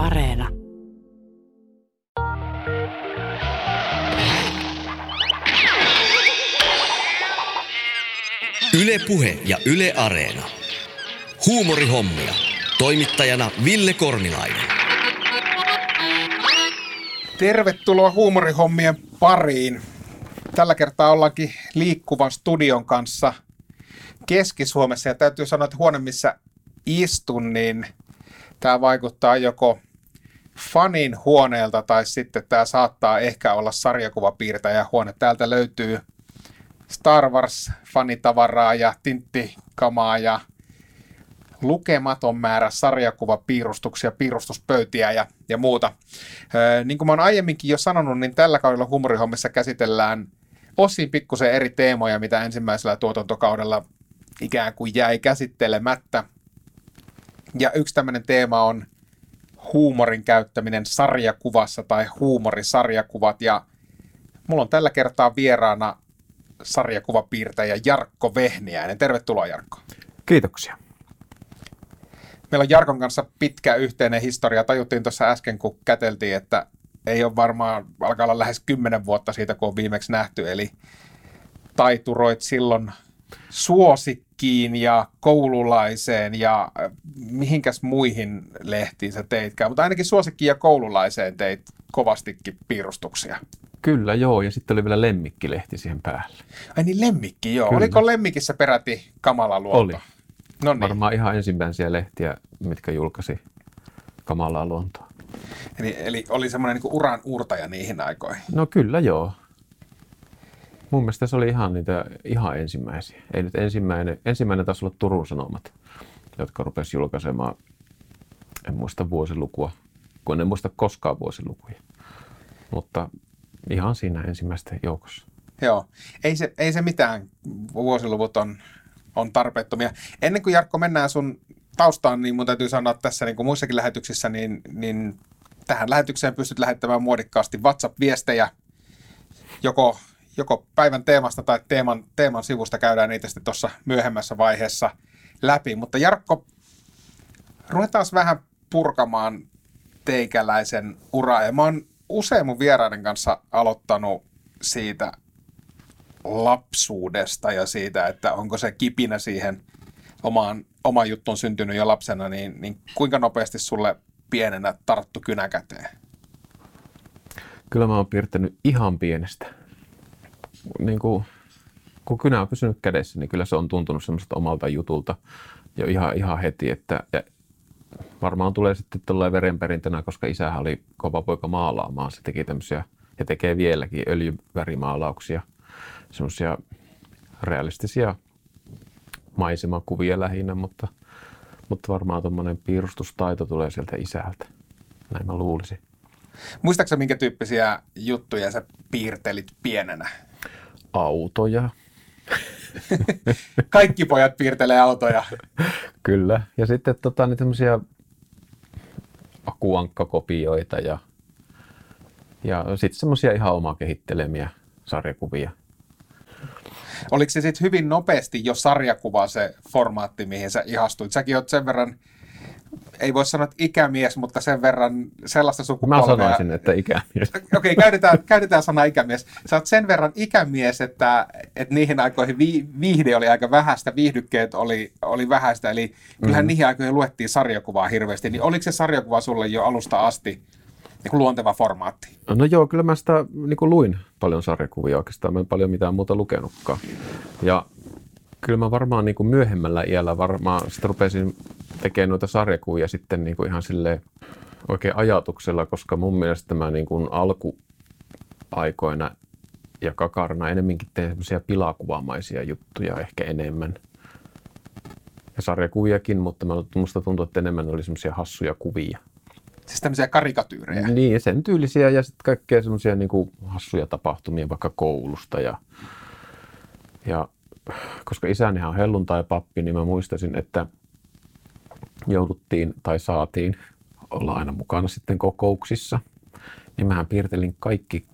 Areena. Yle Puhe ja Yle Areena. Huumorihommia. Toimittajana Ville Kornilainen. Tervetuloa huumorihommien pariin. Tällä kertaa ollaankin liikkuvan studion kanssa Keski-Suomessa ja täytyy sanoa, että huone missä istun, niin tämä vaikuttaa joko fanin huoneelta tai sitten tämä saattaa ehkä olla sarjakuvapiirtäjä huone. Täältä löytyy Star Wars-fanitavaraa ja tinttikamaa ja lukematon määrä sarjakuvapiirustuksia, piirustuspöytiä ja, ja muuta. Öö, niin kuin mä oon aiemminkin jo sanonut, niin tällä kaudella humorihommissa käsitellään osin pikkusen eri teemoja, mitä ensimmäisellä tuotantokaudella ikään kuin jäi käsittelemättä. Ja yksi tämmöinen teema on huumorin käyttäminen sarjakuvassa tai huumorisarjakuvat. Ja mulla on tällä kertaa vieraana sarjakuvapiirtäjä Jarkko Vehniäinen. Tervetuloa Jarkko. Kiitoksia. Meillä on Jarkon kanssa pitkä yhteinen historia. Tajuttiin tuossa äsken, kun käteltiin, että ei ole varmaan, alkaa olla lähes kymmenen vuotta siitä, kun on viimeksi nähty. Eli taituroit silloin suosikkiin ja koululaiseen ja äh, mihinkäs muihin lehtiin sä teitkään. Mutta ainakin suosikkiin ja koululaiseen teit kovastikin piirustuksia. Kyllä, joo. Ja sitten oli vielä lemmikkilehti siihen päälle. Ai niin, lemmikki, joo. Kyllä. Oliko lemmikissä peräti kamala luonto? Oli. No niin. Varmaan ihan ensimmäisiä lehtiä, mitkä julkaisi kamalaa luontoa. Eli, eli oli semmoinen niin uran uurtaja niihin aikoihin. No kyllä, joo. Mun mielestä se oli ihan niitä ihan ensimmäisiä. Ei nyt ensimmäinen, ensimmäinen taisi olla Turun Sanomat, jotka rupesi julkaisemaan, en muista vuosilukua, kun en muista koskaan vuosilukuja. Mutta ihan siinä ensimmäisten joukossa. Joo. Ei se, ei se mitään. Vuosiluvut on, on tarpeettomia. Ennen kuin Jarkko mennään sun taustaan, niin mun täytyy sanoa että tässä niin kuin muissakin lähetyksissä, niin, niin tähän lähetykseen pystyt lähettämään muodikkaasti WhatsApp-viestejä joko, joko päivän teemasta tai teeman, teeman sivusta käydään niitä sitten tuossa myöhemmässä vaiheessa läpi. Mutta Jarkko, ruvetaan vähän purkamaan teikäläisen uraa. Ja mä oon usein mun vieraiden kanssa aloittanut siitä lapsuudesta ja siitä, että onko se kipinä siihen omaan, omaan juttuun syntynyt jo lapsena, niin, niin kuinka nopeasti sulle pienenä tarttu kynä käteen? Kyllä mä oon piirtänyt ihan pienestä. Niin kuin, kun kynä on pysynyt kädessä, niin kyllä se on tuntunut semmoiselta omalta jutulta jo ihan, ihan heti. Että, ja varmaan tulee sitten tuolla verenperintönä, koska isähän oli kova poika maalaamaan. Se teki tämmöisiä, ja tekee vieläkin öljyvärimaalauksia, semmoisia realistisia maisemakuvia lähinnä, mutta, mutta varmaan tuommoinen piirustustaito tulee sieltä isältä. Näin mä luulisin. Muistaaksä minkä tyyppisiä juttuja sä piirtelit pienenä? Autoja, Kaikki pojat piirtelee autoja. Kyllä. Ja sitten tota, niin tämmöisiä akuankkakopioita ja, ja sitten semmoisia ihan omaa kehittelemiä sarjakuvia. Oliko se sitten hyvin nopeasti jo sarjakuva se formaatti, mihin sä ihastuit? Säkin oot sen verran, ei voi sanoa, että ikämies, mutta sen verran sellaista Mä sukupolvea. sanoisin, että ikämies. Okei, okay, käytetään, käytetään sana ikämies. Sä oot sen verran ikämies, että, että niihin aikoihin vi, viihde oli aika vähäistä, viihdykkeet oli, oli vähäistä, eli kyllähän mm. niihin aikoihin luettiin sarjakuvaa hirveästi. Niin oliko se sarjakuva sulle jo alusta asti niin kuin luonteva formaatti? No joo, kyllä mä sitä niin kuin luin paljon sarjakuvia oikeastaan. Mä en paljon mitään muuta lukenutkaan. Ja kyllä mä varmaan niin kuin myöhemmällä iällä varmaan sitten rupesin tekemään noita sarjakuvia sitten niin kuin ihan silleen oikein ajatuksella, koska mun mielestä tämä niin kuin alkuaikoina ja kakarana enemmänkin tein semmoisia pilakuvamaisia juttuja ehkä enemmän. Ja sarjakuviakin, mutta mä- musta tuntuu, että enemmän oli semmoisia hassuja kuvia. Siis tämmöisiä karikatyyrejä. Niin, sen tyylisiä ja sitten kaikkea semmoisia niin kuin hassuja tapahtumia vaikka koulusta. Ja, ja koska isäni on helluntai-pappi, niin mä muistasin, että jouduttiin tai saatiin olla aina mukana sitten kokouksissa. Niin mähän piirtelin kaikki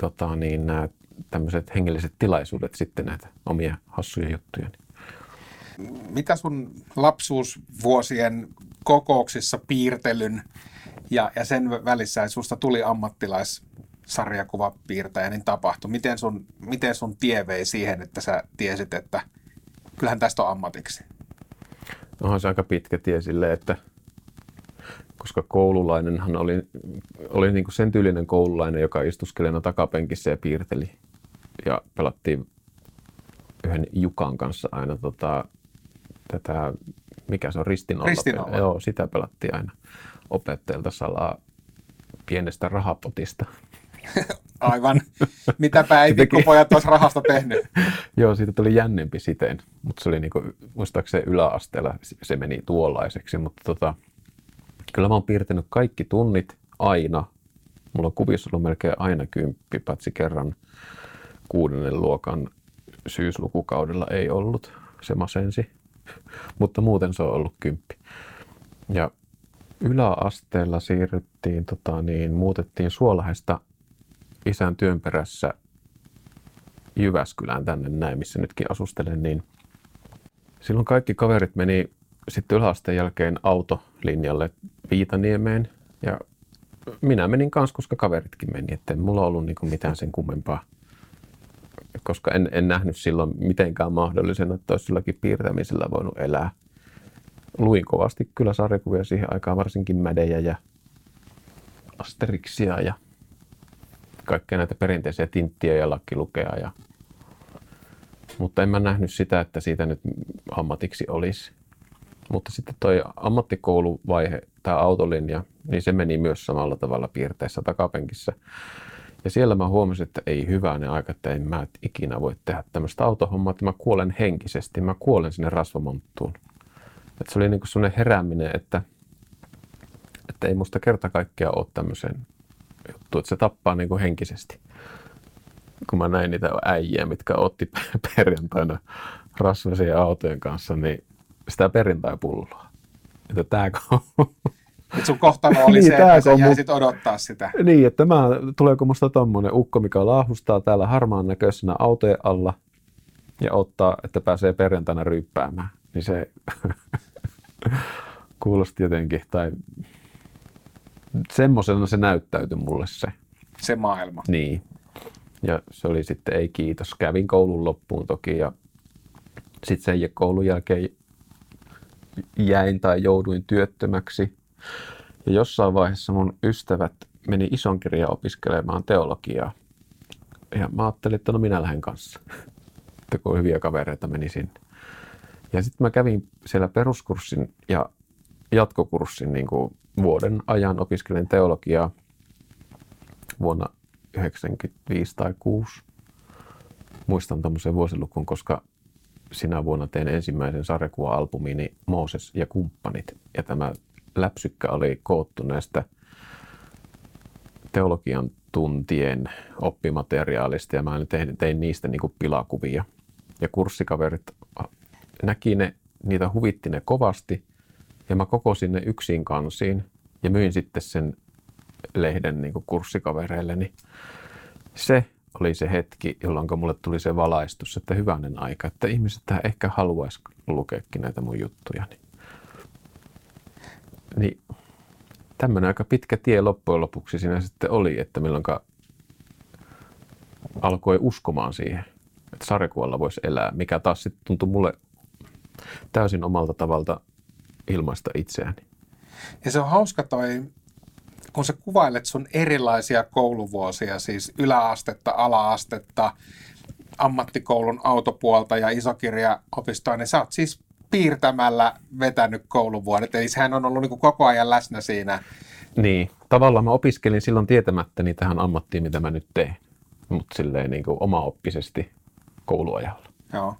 tota, niin, nämä tämmöiset hengelliset tilaisuudet sitten näitä omia hassuja juttuja. Mitä sun lapsuusvuosien kokouksissa piirtelyn ja, ja sen välissä susta tuli ammattilais sarjakuvapiirtäjä, niin tapahtui. Miten sun, miten sun tie vei siihen, että sä tiesit, että kyllähän tästä on ammatiksi? Onhan se aika pitkä tie silleen, että koska koululainenhan oli, oli niin kuin sen tyylinen koululainen, joka istuskeli no takapenkissä ja piirteli. Ja pelattiin yhden Jukan kanssa aina tota, tätä, mikä se on, ristinolla. Ristinolla. Joo, sitä pelattiin aina opettajalta salaa pienestä rahapotista. Aivan. Mitäpä ei pikkupojat olisi rahasta tehnyt. Joo, siitä tuli jännempi siten, mutta se oli niinku, muistaakseni yläasteella se meni tuollaiseksi, mutta tota, kyllä mä oon piirtänyt kaikki tunnit aina. Mulla on kuvissa ollut melkein aina kymppi, paitsi kerran kuudennen luokan syyslukukaudella ei ollut. Se masensi, mutta muuten se on ollut kymppi. Ja yläasteella siirryttiin, tota, niin, muutettiin Suolahdesta isän työn perässä Jyväskylään tänne näin, missä nytkin asustelen, niin silloin kaikki kaverit meni sitten yläasteen jälkeen autolinjalle Viitaniemeen ja minä menin kanssa, koska kaveritkin meni, että mulla ollut niinku mitään sen kummempaa, koska en, en nähnyt silloin mitenkään mahdollisena, että olisi silläkin piirtämisellä voinut elää. Luin kovasti kyllä sarjakuvia siihen aikaan, varsinkin Mädejä ja Asterixia ja kaikkea näitä perinteisiä tinttiä ja lakkilukea. Ja... Mutta en mä nähnyt sitä, että siitä nyt ammatiksi olisi. Mutta sitten toi ammattikouluvaihe, tämä autolinja, niin se meni myös samalla tavalla piirteessä takapenkissä. Ja siellä mä huomasin, että ei ne aika, että en mä ikinä voi tehdä tämmöistä autohommaa, että mä kuolen henkisesti, mä kuolen sinne rasvamonttuun. Että se oli niin kuin sellainen herääminen, että, että ei musta kerta kaikkiaan ole tämmöisen juttu, että se tappaa niin kuin henkisesti. Kun mä näin niitä äijiä, mitkä otti perjantaina rasvaisia autojen kanssa, niin sitä perjantai-pulloa. Että tääkö on... Et sun kohtalo oli niin, se, että sä jäisit mun... odottaa sitä. Niin, että mä, tuleeko musta tommonen ukko, mikä laahustaa täällä harmaan näköisenä autojen alla ja ottaa, että pääsee perjantaina ryyppäämään. Niin se kuulosti jotenkin, tai semmoisena se näyttäytyi mulle se. Se maailma. Niin. Ja se oli sitten ei kiitos. Kävin koulun loppuun toki ja sitten sen koulun jälkeen jäin tai jouduin työttömäksi. Ja jossain vaiheessa mun ystävät meni ison kirjan opiskelemaan teologiaa. Ja mä ajattelin, että no minä lähden kanssa. Että kun hyviä kavereita meni sinne. Ja sitten mä kävin siellä peruskurssin ja jatkokurssin niin kuin vuoden ajan opiskelen teologiaa vuonna 1995 tai 6. Muistan tämmöisen vuosilukun, koska sinä vuonna tein ensimmäisen sarjakuva-albumini Mooses ja kumppanit. Ja tämä läpsykkä oli koottu näistä teologian tuntien oppimateriaalista ja mä tein, tein niistä niin pilakuvia. Ja kurssikaverit näki ne, niitä huvitti ne kovasti – ja mä kokosin ne yksin kansiin ja myin sitten sen lehden niin kurssikavereille, niin se oli se hetki, jolloin mulle tuli se valaistus, että hyvänen aika, että ihmiset ehkä haluaisi lukeekin näitä mun juttuja. Niin, niin tämmöinen aika pitkä tie loppujen lopuksi siinä sitten oli, että milloin alkoi uskomaan siihen, että sarjakuvalla voisi elää, mikä taas sitten tuntui mulle täysin omalta tavalta ilmaista itseäni. Ja se on hauska toi, kun sä kuvailet sun erilaisia kouluvuosia, siis yläastetta, alaastetta, ammattikoulun autopuolta ja isokirjaopistoa, niin sä oot siis piirtämällä vetänyt kouluvuodet. Eli sehän on ollut niin koko ajan läsnä siinä. Niin, tavallaan mä opiskelin silloin tietämättäni tähän ammattiin, mitä mä nyt teen. Mutta silleen niin kuin omaoppisesti kouluajalla. Joo.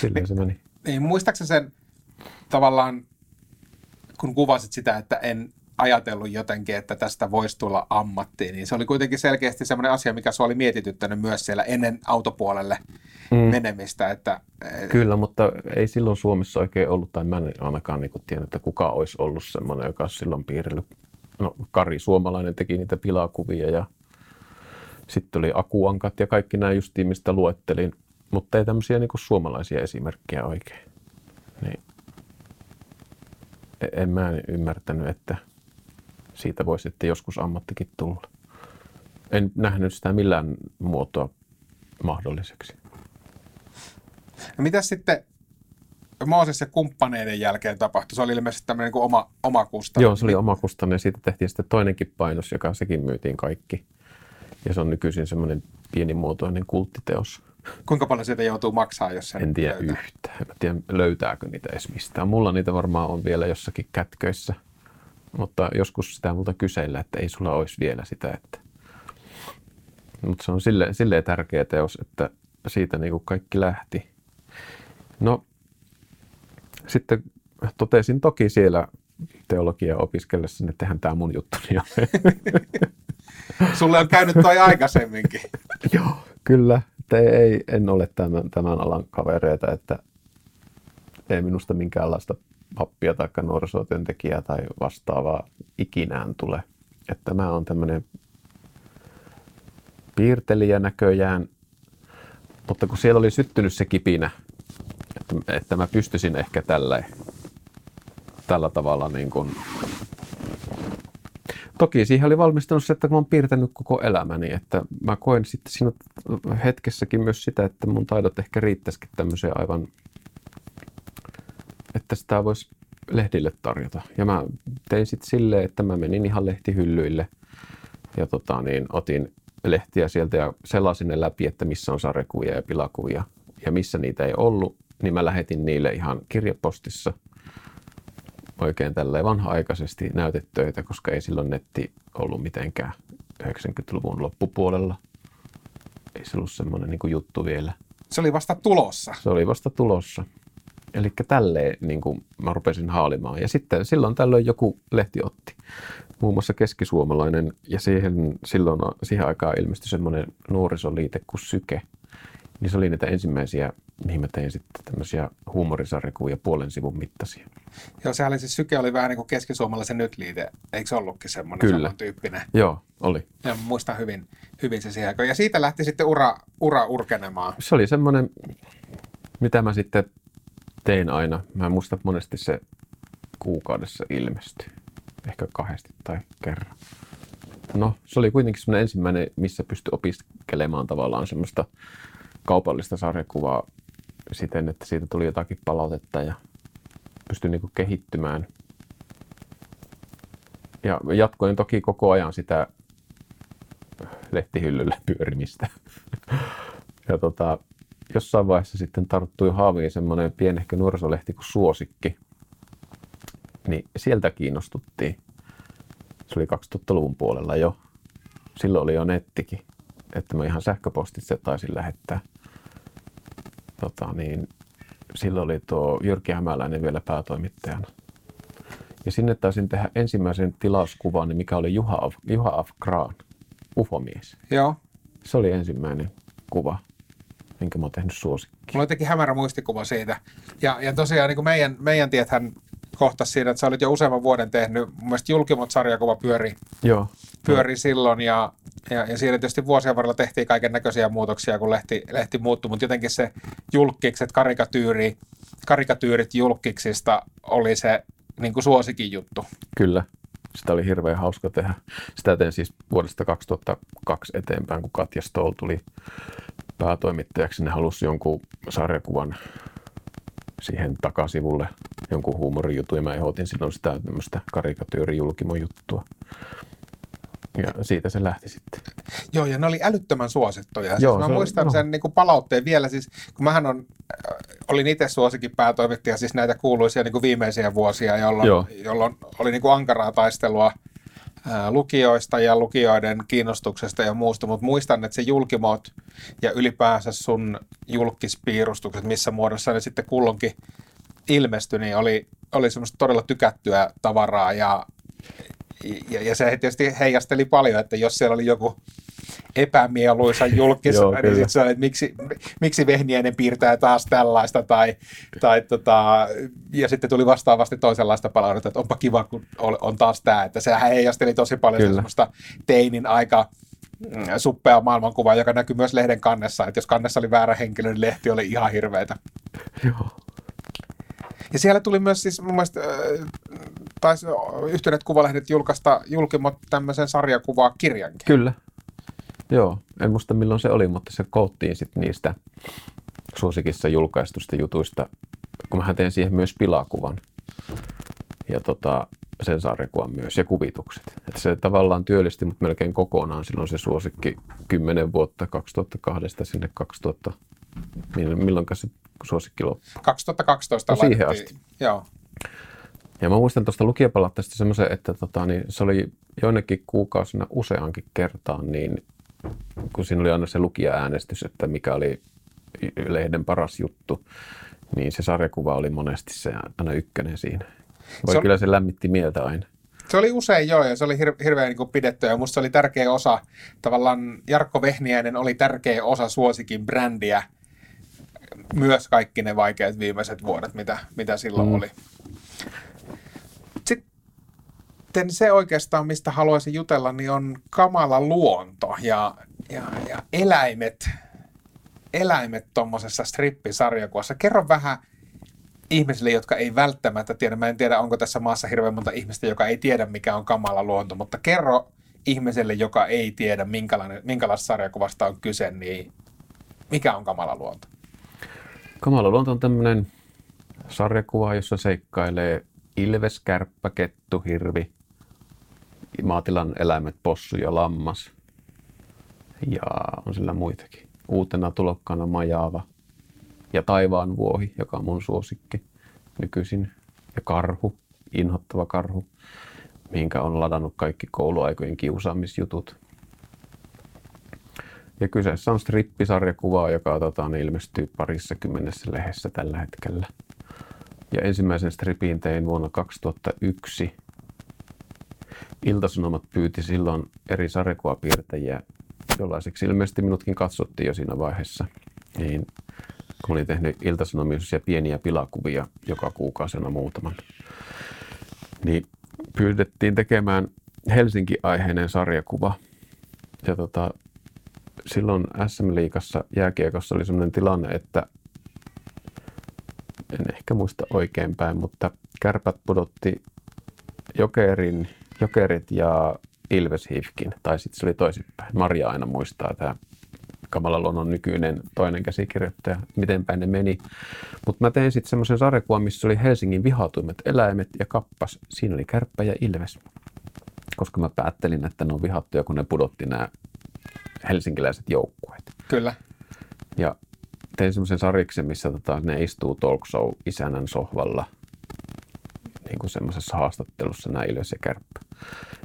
Silleen niin, se meni. Niin, muistaakseni sen tavallaan kun kuvasit sitä, että en ajatellut jotenkin, että tästä voisi tulla ammatti, niin se oli kuitenkin selkeästi semmoinen asia, mikä se oli mietityttänyt myös siellä ennen autopuolelle mm. menemistä. Että, Kyllä, mutta ei silloin Suomessa oikein ollut, tai mä en ainakaan niin tiedä, että kuka olisi ollut semmoinen, joka olisi silloin piirrellyt. No, Kari Suomalainen teki niitä pilakuvia ja sitten oli Akuankat ja kaikki nämä justiin, mistä luettelin, mutta ei tämmöisiä niin suomalaisia esimerkkejä oikein. Niin en mä ymmärtänyt, että siitä voisi sitten joskus ammattikin tulla. En nähnyt sitä millään muotoa mahdolliseksi. No mitäs sitten Mooses ja kumppaneiden jälkeen tapahtui? Se oli ilmeisesti tämmöinen niin kuin oma, oma kustannus. Joo, se oli omakustanne ja siitä tehtiin sitten toinenkin painos, joka sekin myytiin kaikki. Ja se on nykyisin semmoinen pienimuotoinen kulttiteos. Kuinka paljon siitä joutuu maksaa, jos sen En tiedä löytää? yhtään. En tiedä, löytääkö niitä edes mistään. Mulla niitä varmaan on vielä jossakin kätköissä. Mutta joskus sitä multa kysellä, että ei sulla olisi vielä sitä. Että... Mutta se on silleen, silleen tärkeä teos, että siitä niin kuin kaikki lähti. No, sitten totesin toki siellä teologia opiskellessa, että eihän tämä mun juttuni ole. Sulle on käynyt toi aikaisemminkin. Joo, kyllä. Te ei, en ole tämän, tämän alan kavereita, että ei minusta minkäänlaista pappia tai nuorisotyöntekijää tai vastaavaa ikinään tule. Että mä oon tämmöinen piirtelijä näköjään, mutta kun siellä oli syttynyt se kipinä, että, että mä pystyisin ehkä tällä, tällä tavalla niin kuin Toki siihen oli valmistunut se, että mä oon piirtänyt koko elämäni, että mä koen sitten siinä hetkessäkin myös sitä, että mun taidot ehkä riittäisikin tämmöiseen aivan, että sitä voisi lehdille tarjota. Ja mä tein sitten silleen, että mä menin ihan lehtihyllyille ja tota, niin, otin lehtiä sieltä ja selasin ne läpi, että missä on sarjakuvia ja pilakuvia. Ja missä niitä ei ollut, niin mä lähetin niille ihan kirjepostissa – oikein tälleen vanha-aikaisesti näytetöitä, koska ei silloin netti ollut mitenkään 90-luvun loppupuolella. Ei se ollut semmoinen niin juttu vielä. Se oli vasta tulossa. Se oli vasta tulossa. Eli tälleen niin kuin mä rupesin haalimaan. Ja sitten silloin tällöin joku lehti otti. Muun muassa keskisuomalainen. Ja siihen, silloin siihen aikaan ilmestyi semmoinen nuorisoliite kuin Syke. Niin se oli niitä ensimmäisiä, mihin mä tein sitten tämmöisiä huumorisarjakuvia puolen sivun mittaisia. Joo, sehän oli siis Syke oli vähän niin kuin keskisuomalaisen nyt liite. Eikö se ollutkin semmoinen Kyllä. samantyyppinen? Joo, oli. Ja muistan hyvin, hyvin se siihen. Ja siitä lähti sitten ura, ura urkenemaan. se oli semmoinen, mitä mä sitten tein aina. Mä en muista monesti se kuukaudessa ilmestyi. Ehkä kahdesti tai kerran. No, se oli kuitenkin semmoinen ensimmäinen, missä pystyi opiskelemaan tavallaan semmoista kaupallista sarjakuvaa siten, että siitä tuli jotakin palautetta ja pystyi niin kehittymään. Ja jatkoin toki koko ajan sitä lehtihyllyllä pyörimistä. Ja tota, jossain vaiheessa sitten tarttui haaviin semmoinen pienehkö nuorisolehti kuin Suosikki. Niin sieltä kiinnostuttiin. Se oli 2000-luvun puolella jo. Silloin oli jo nettikin. Että mä ihan sähköpostitse taisin lähettää. Tota, niin, silloin oli tuo Jyrki Hämäläinen vielä päätoimittajana. Ja sinne taisin tehdä ensimmäisen tilauskuvan, mikä oli Juha Af, Juha Af Graan, ufomies. Joo. Se oli ensimmäinen kuva, minkä mä oon tehnyt suosikki. Mulla on jotenkin hämärä muistikuva siitä. Ja, ja tosiaan niin kuin meidän, meidän tiethän kohtasi siinä, että sä olit jo useamman vuoden tehnyt. Mun mielestä Julkimot sarjakuva pyöri, Joo. pyöri silloin ja, ja, ja siinä tietysti vuosien varrella tehtiin kaiken näköisiä muutoksia, kun lehti, lehti muuttui, mutta jotenkin se julkkikset, karikatyyri, karikatyyrit julkiksista oli se niin kuin suosikin juttu. Kyllä. Sitä oli hirveän hauska tehdä. Sitä tein siis vuodesta 2002 eteenpäin, kun Katja Stoll tuli päätoimittajaksi. Ne halusi jonkun sarjakuvan siihen takasivulle, jonkun huumorijutun, ja mä ehdotin silloin sitä tämmöistä karikatyyrijulkimon juttua. Ja siitä se lähti sitten. Joo, ja ne oli älyttömän suosittuja. Siis Joo, mä se- muistan no. sen niin kuin palautteen vielä, siis kun mähän on, äh, olin itse suosikin päätoimittaja, siis näitä kuuluisia niin kuin viimeisiä vuosia, jolloin, Joo. jolloin oli niin kuin ankaraa taistelua lukijoista ja lukijoiden kiinnostuksesta ja muusta, mutta muistan, että se julkimot ja ylipäänsä sun julkispiirustukset, missä muodossa ne sitten kulloinkin ilmestyi, niin oli, oli semmoista todella tykättyä tavaraa ja, ja, ja se tietysti heijasteli paljon, että jos siellä oli joku epämieluisa julkis, Joo, niin sitten se oli, että miksi, miksi Vehniäinen piirtää taas tällaista, tai, tai tota, ja sitten tuli vastaavasti toisenlaista palautetta, että onpa kiva, kun on, taas tämä, että sehän heijasteli tosi paljon Kyllä. semmoista teinin aika mm, suppea maailmankuvaa, joka näkyy myös lehden kannessa, että jos kannessa oli väärä henkilö, niin lehti oli ihan hirveätä. Joo. Ja siellä tuli myös siis mun mielestä taisi yhteydet kuvalehdet julkaista julkimot tämmöisen sarjakuvaa kirjankin. Kyllä. Joo, en muista milloin se oli, mutta se koottiin sitten niistä suosikissa julkaistusta jutuista, kun mä teen siihen myös pilakuvan. Ja tota, sen sarjakuvan myös ja kuvitukset. Että se tavallaan työllisti mut melkein kokonaan silloin se suosikki 10 vuotta 2002 sinne 2000. Milloin se suosikki loppui? 2012 no, siihen asti. Joo. Ja mä muistan tuosta lukijapalautteesta semmoisen, että tota, niin se oli joinnekin kuukausina useankin kertaan, niin kun siinä oli aina se lukijaäänestys, että mikä oli lehden paras juttu, niin se sarjakuva oli monesti se aina ykkönen siinä. Voi se kyllä se lämmitti mieltä aina. Se oli usein joo, ja se oli hir- hirveän niin pidetty, ja musta se oli tärkeä osa, tavallaan Jarkko Vehniäinen oli tärkeä osa suosikin brändiä, myös kaikki ne vaikeat viimeiset vuodet, mitä, mitä silloin mm. oli. Sitten se oikeastaan, mistä haluaisin jutella, niin on kamala luonto ja, ja, ja eläimet, eläimet tuommoisessa strippisarjakuvassa. Kerro vähän ihmisille, jotka ei välttämättä tiedä. Mä en tiedä, onko tässä maassa hirveän monta ihmistä, joka ei tiedä, mikä on kamala luonto, mutta kerro ihmiselle, joka ei tiedä, minkälainen, minkälaista sarjakuvasta on kyse, niin mikä on kamala luonto? Kamala luonto on tämmöinen sarjakuva, jossa seikkailee ilves, kärppä, kettu, hirvi, maatilan eläimet, possu ja lammas. Ja on sillä muitakin. Uutena tulokkaana majaava ja taivaan vuohi, joka on mun suosikki nykyisin. Ja karhu, inhottava karhu, mihinkä on ladannut kaikki kouluaikojen kiusaamisjutut. Ja kyseessä on strippisarjakuva, joka tota, niin ilmestyy parissa kymmenessä lehdessä tällä hetkellä. Ja ensimmäisen stripin tein vuonna 2001 Iltasanomat pyyti silloin eri sarjakuvapiirtäjiä, jollaiseksi ilmeisesti minutkin katsottiin jo siinä vaiheessa. Niin kun olin tehnyt iltasanomisia pieniä pilakuvia joka kuukausina muutaman, niin pyydettiin tekemään Helsinki-aiheinen sarjakuva. Ja tota, silloin SM-liikassa jääkiekossa oli sellainen tilanne, että en ehkä muista oikein päin, mutta kärpät pudotti Jokerin Jokerit ja Ilves Hifkin, tai sitten se oli toisinpäin. Maria aina muistaa tämä Kamala Luonnon nykyinen toinen käsikirjoittaja, miten päin ne meni. Mutta mä tein sitten semmoisen sarjakuvan, missä oli Helsingin vihatuimmat eläimet ja kappas. Siinä oli kärppä ja ilves. Koska mä päättelin, että ne on vihattuja, kun ne pudotti nämä helsinkiläiset joukkueet. Kyllä. Ja tein semmoisen sarjiksen, missä tota, ne istuu talk show isänän sohvalla – niin kuin semmoisessa haastattelussa nämä Ilves ja Kärppä.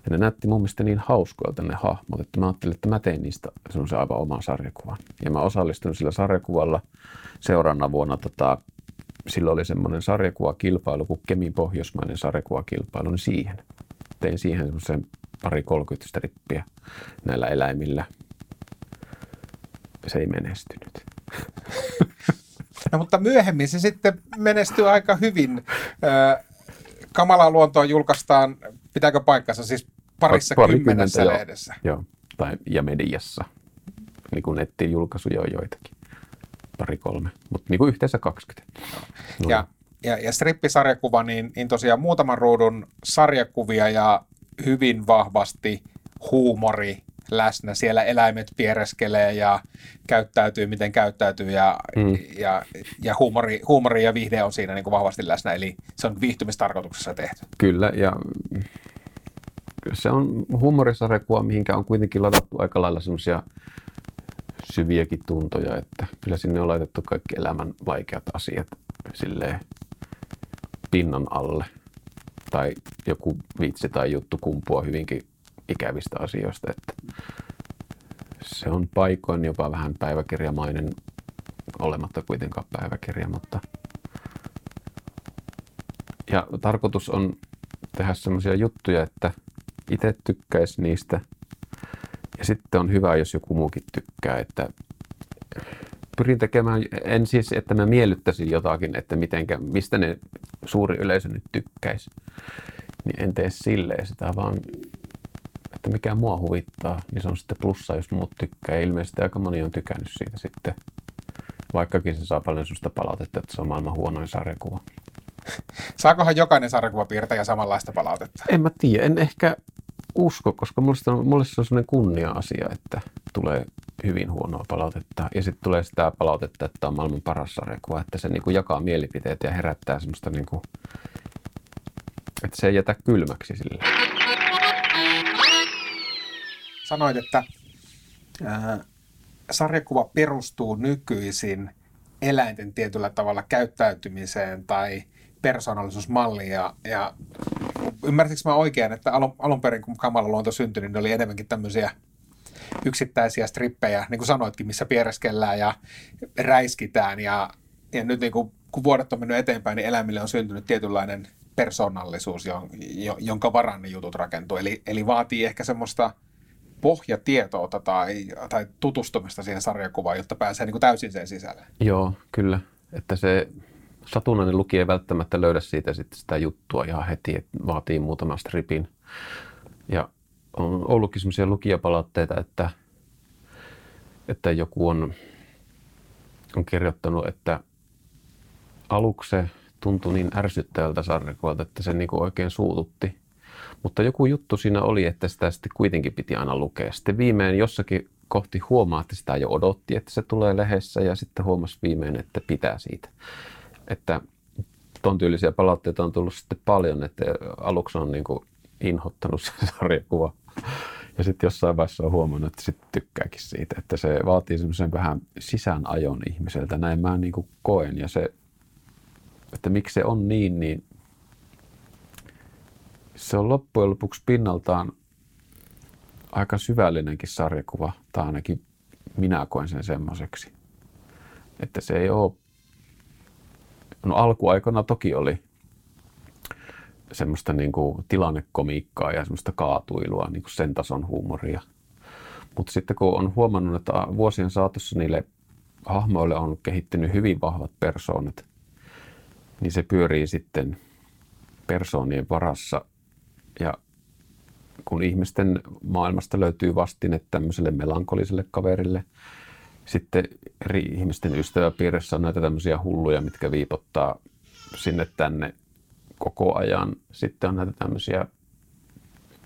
Ja ne näytti mun mielestä niin hauskoilta ne hahmot, että mä ajattelin, että mä tein niistä semmoisen aivan oman sarjakuvan. Ja mä osallistuin sillä sarjakuvalla seuraavana vuonna tota, silloin oli semmoinen sarjakuvakilpailu kuin Kemin pohjoismainen sarjakuvakilpailu, niin siihen. Tein siihen semmoisen pari 30 strippiä näillä eläimillä. Se ei menestynyt. No, mutta myöhemmin se sitten menestyy aika hyvin. Kamalaa luontoa julkaistaan, pitääkö paikkansa, siis parissa Pari, kymmenessä joo. lehdessä? Joo, tai, ja mediassa. Niin kuin nettiin julkaisuja on joitakin. Pari kolme, mutta niin kuin yhteensä 20. No. Ja, ja, ja strippisarjakuva, niin, niin tosiaan muutaman ruudun sarjakuvia ja hyvin vahvasti huumori läsnä. Siellä eläimet piereskelee ja käyttäytyy, miten käyttäytyy ja, mm. ja, ja huumori, huumori ja viihde on siinä niin kuin vahvasti läsnä. Eli se on viihtymistarkoituksessa tehty. Kyllä ja se on huumorisarjakuva, mihinkä on kuitenkin ladattu aika lailla semmoisia syviäkin tuntoja, että kyllä sinne on laitettu kaikki elämän vaikeat asiat silleen pinnan alle. Tai joku vitsi tai juttu kumpua hyvinkin ikävistä asioista, että se on paikoin jopa vähän päiväkirjamainen, olematta kuitenkaan päiväkirja, mutta ja tarkoitus on tehdä semmoisia juttuja, että itse tykkäisi niistä. Ja sitten on hyvä, jos joku muukin tykkää, että pyrin tekemään, en siis, että mä miellyttäisin jotakin, että mitenkä, mistä ne suuri yleisö nyt tykkäisi, niin en tee silleen sitä, vaan että mikä mua huvittaa, niin se on sitten plussa, jos muut tykkää. Ilmeisesti aika moni on tykännyt siitä sitten, vaikkakin se saa paljon sellaista palautetta, että se on maailman huonoin sarjakuva. Saakohan jokainen sarjakuvapiirtäjä samanlaista palautetta? En mä tiedä, en ehkä usko, koska mulle se on, mulle se on sellainen kunnia-asia, että tulee hyvin huonoa palautetta. Ja sitten tulee sitä palautetta, että on maailman paras sarjakuva, että se niinku jakaa mielipiteet ja herättää semmoista, niinku, että se ei jätä kylmäksi sille. Sanoit, että ää, sarjakuva perustuu nykyisin eläinten tietyllä tavalla käyttäytymiseen tai persoonallisuusmalliin. Ja, ja ymmärsikö mä oikein, että alun, alun perin kun Kamala luonto syntyi, niin oli enemmänkin tämmöisiä yksittäisiä strippejä, niin kuin sanoitkin, missä piereskellään ja räiskitään. Ja, ja nyt niin kuin, kun vuodet on mennyt eteenpäin, niin eläimille on syntynyt tietynlainen persoonallisuus, jonka varan ne jutut rakentuu. Eli, eli vaatii ehkä semmoista pohjatietoa tai, tai tutustumista siihen sarjakuvaan, jotta pääsee niin kuin täysin sen sisälle. Joo, kyllä. Että se satunnainen lukija ei välttämättä löydä siitä sitten sitä juttua ihan heti, että vaatii muutaman stripin. Ja on ollutkin sellaisia lukijapalautteita, että, että joku on, on kirjoittanut, että aluksi se tuntui niin ärsyttävältä sarjakuvalta, että se niin oikein suututti. Mutta joku juttu siinä oli, että sitä sitten kuitenkin piti aina lukea. Sitten viimein jossakin kohti huomaa, että sitä jo odotti, että se tulee lehdessä ja sitten huomasi viimein, että pitää siitä. Että ton tyylisiä palautteita on tullut sitten paljon, että aluksi on niin kuin inhottanut se sarjakuva. Ja sitten jossain vaiheessa on huomannut, että sitten tykkääkin siitä, että se vaatii semmoisen vähän sisäänajon ihmiseltä. Näin mä niin kuin koen. Ja se, että miksi se on niin, niin se on loppujen lopuksi pinnaltaan aika syvällinenkin sarjakuva, tai ainakin minä koen sen semmoiseksi. Että se ei ole, no alkuaikana toki oli semmoista niin kuin tilannekomiikkaa ja semmoista kaatuilua, niin kuin sen tason huumoria. Mutta sitten kun on huomannut, että vuosien saatossa niille hahmoille on kehittynyt hyvin vahvat persoonat, niin se pyörii sitten persoonien varassa ja kun ihmisten maailmasta löytyy vastine tämmöiselle melankoliselle kaverille, sitten eri ihmisten ystäväpiirissä on näitä tämmöisiä hulluja, mitkä viipottaa sinne tänne koko ajan. Sitten on näitä tämmöisiä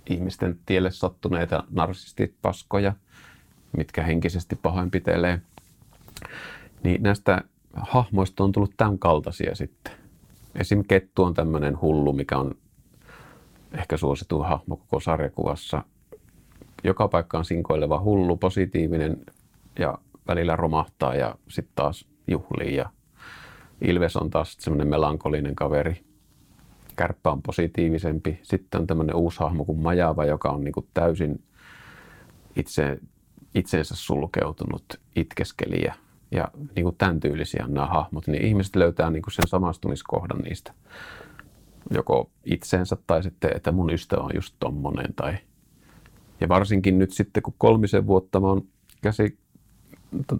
ihmisten tielle sattuneita narsistitpaskoja, mitkä henkisesti pahoinpitelee. Niin näistä hahmoista on tullut tämän kaltaisia sitten. Esim. Kettu on tämmöinen hullu, mikä on ehkä suosituin hahmo koko sarjakuvassa. Joka paikka on sinkoileva hullu, positiivinen ja välillä romahtaa ja sitten taas juhlii. Ja Ilves on taas semmoinen melankolinen kaveri. Kärppä on positiivisempi. Sitten on tämmöinen uusi hahmo kuin Majava, joka on niinku täysin itse, itseensä sulkeutunut itkeskelijä. Ja niin kuin tämän tyylisiä nämä hahmot, niin ihmiset löytää niin kuin sen samastumiskohdan niistä joko itseensä tai sitten, että mun ystävä on just tommonen. Tai... Ja varsinkin nyt sitten, kun kolmisen vuotta mä oon käsi,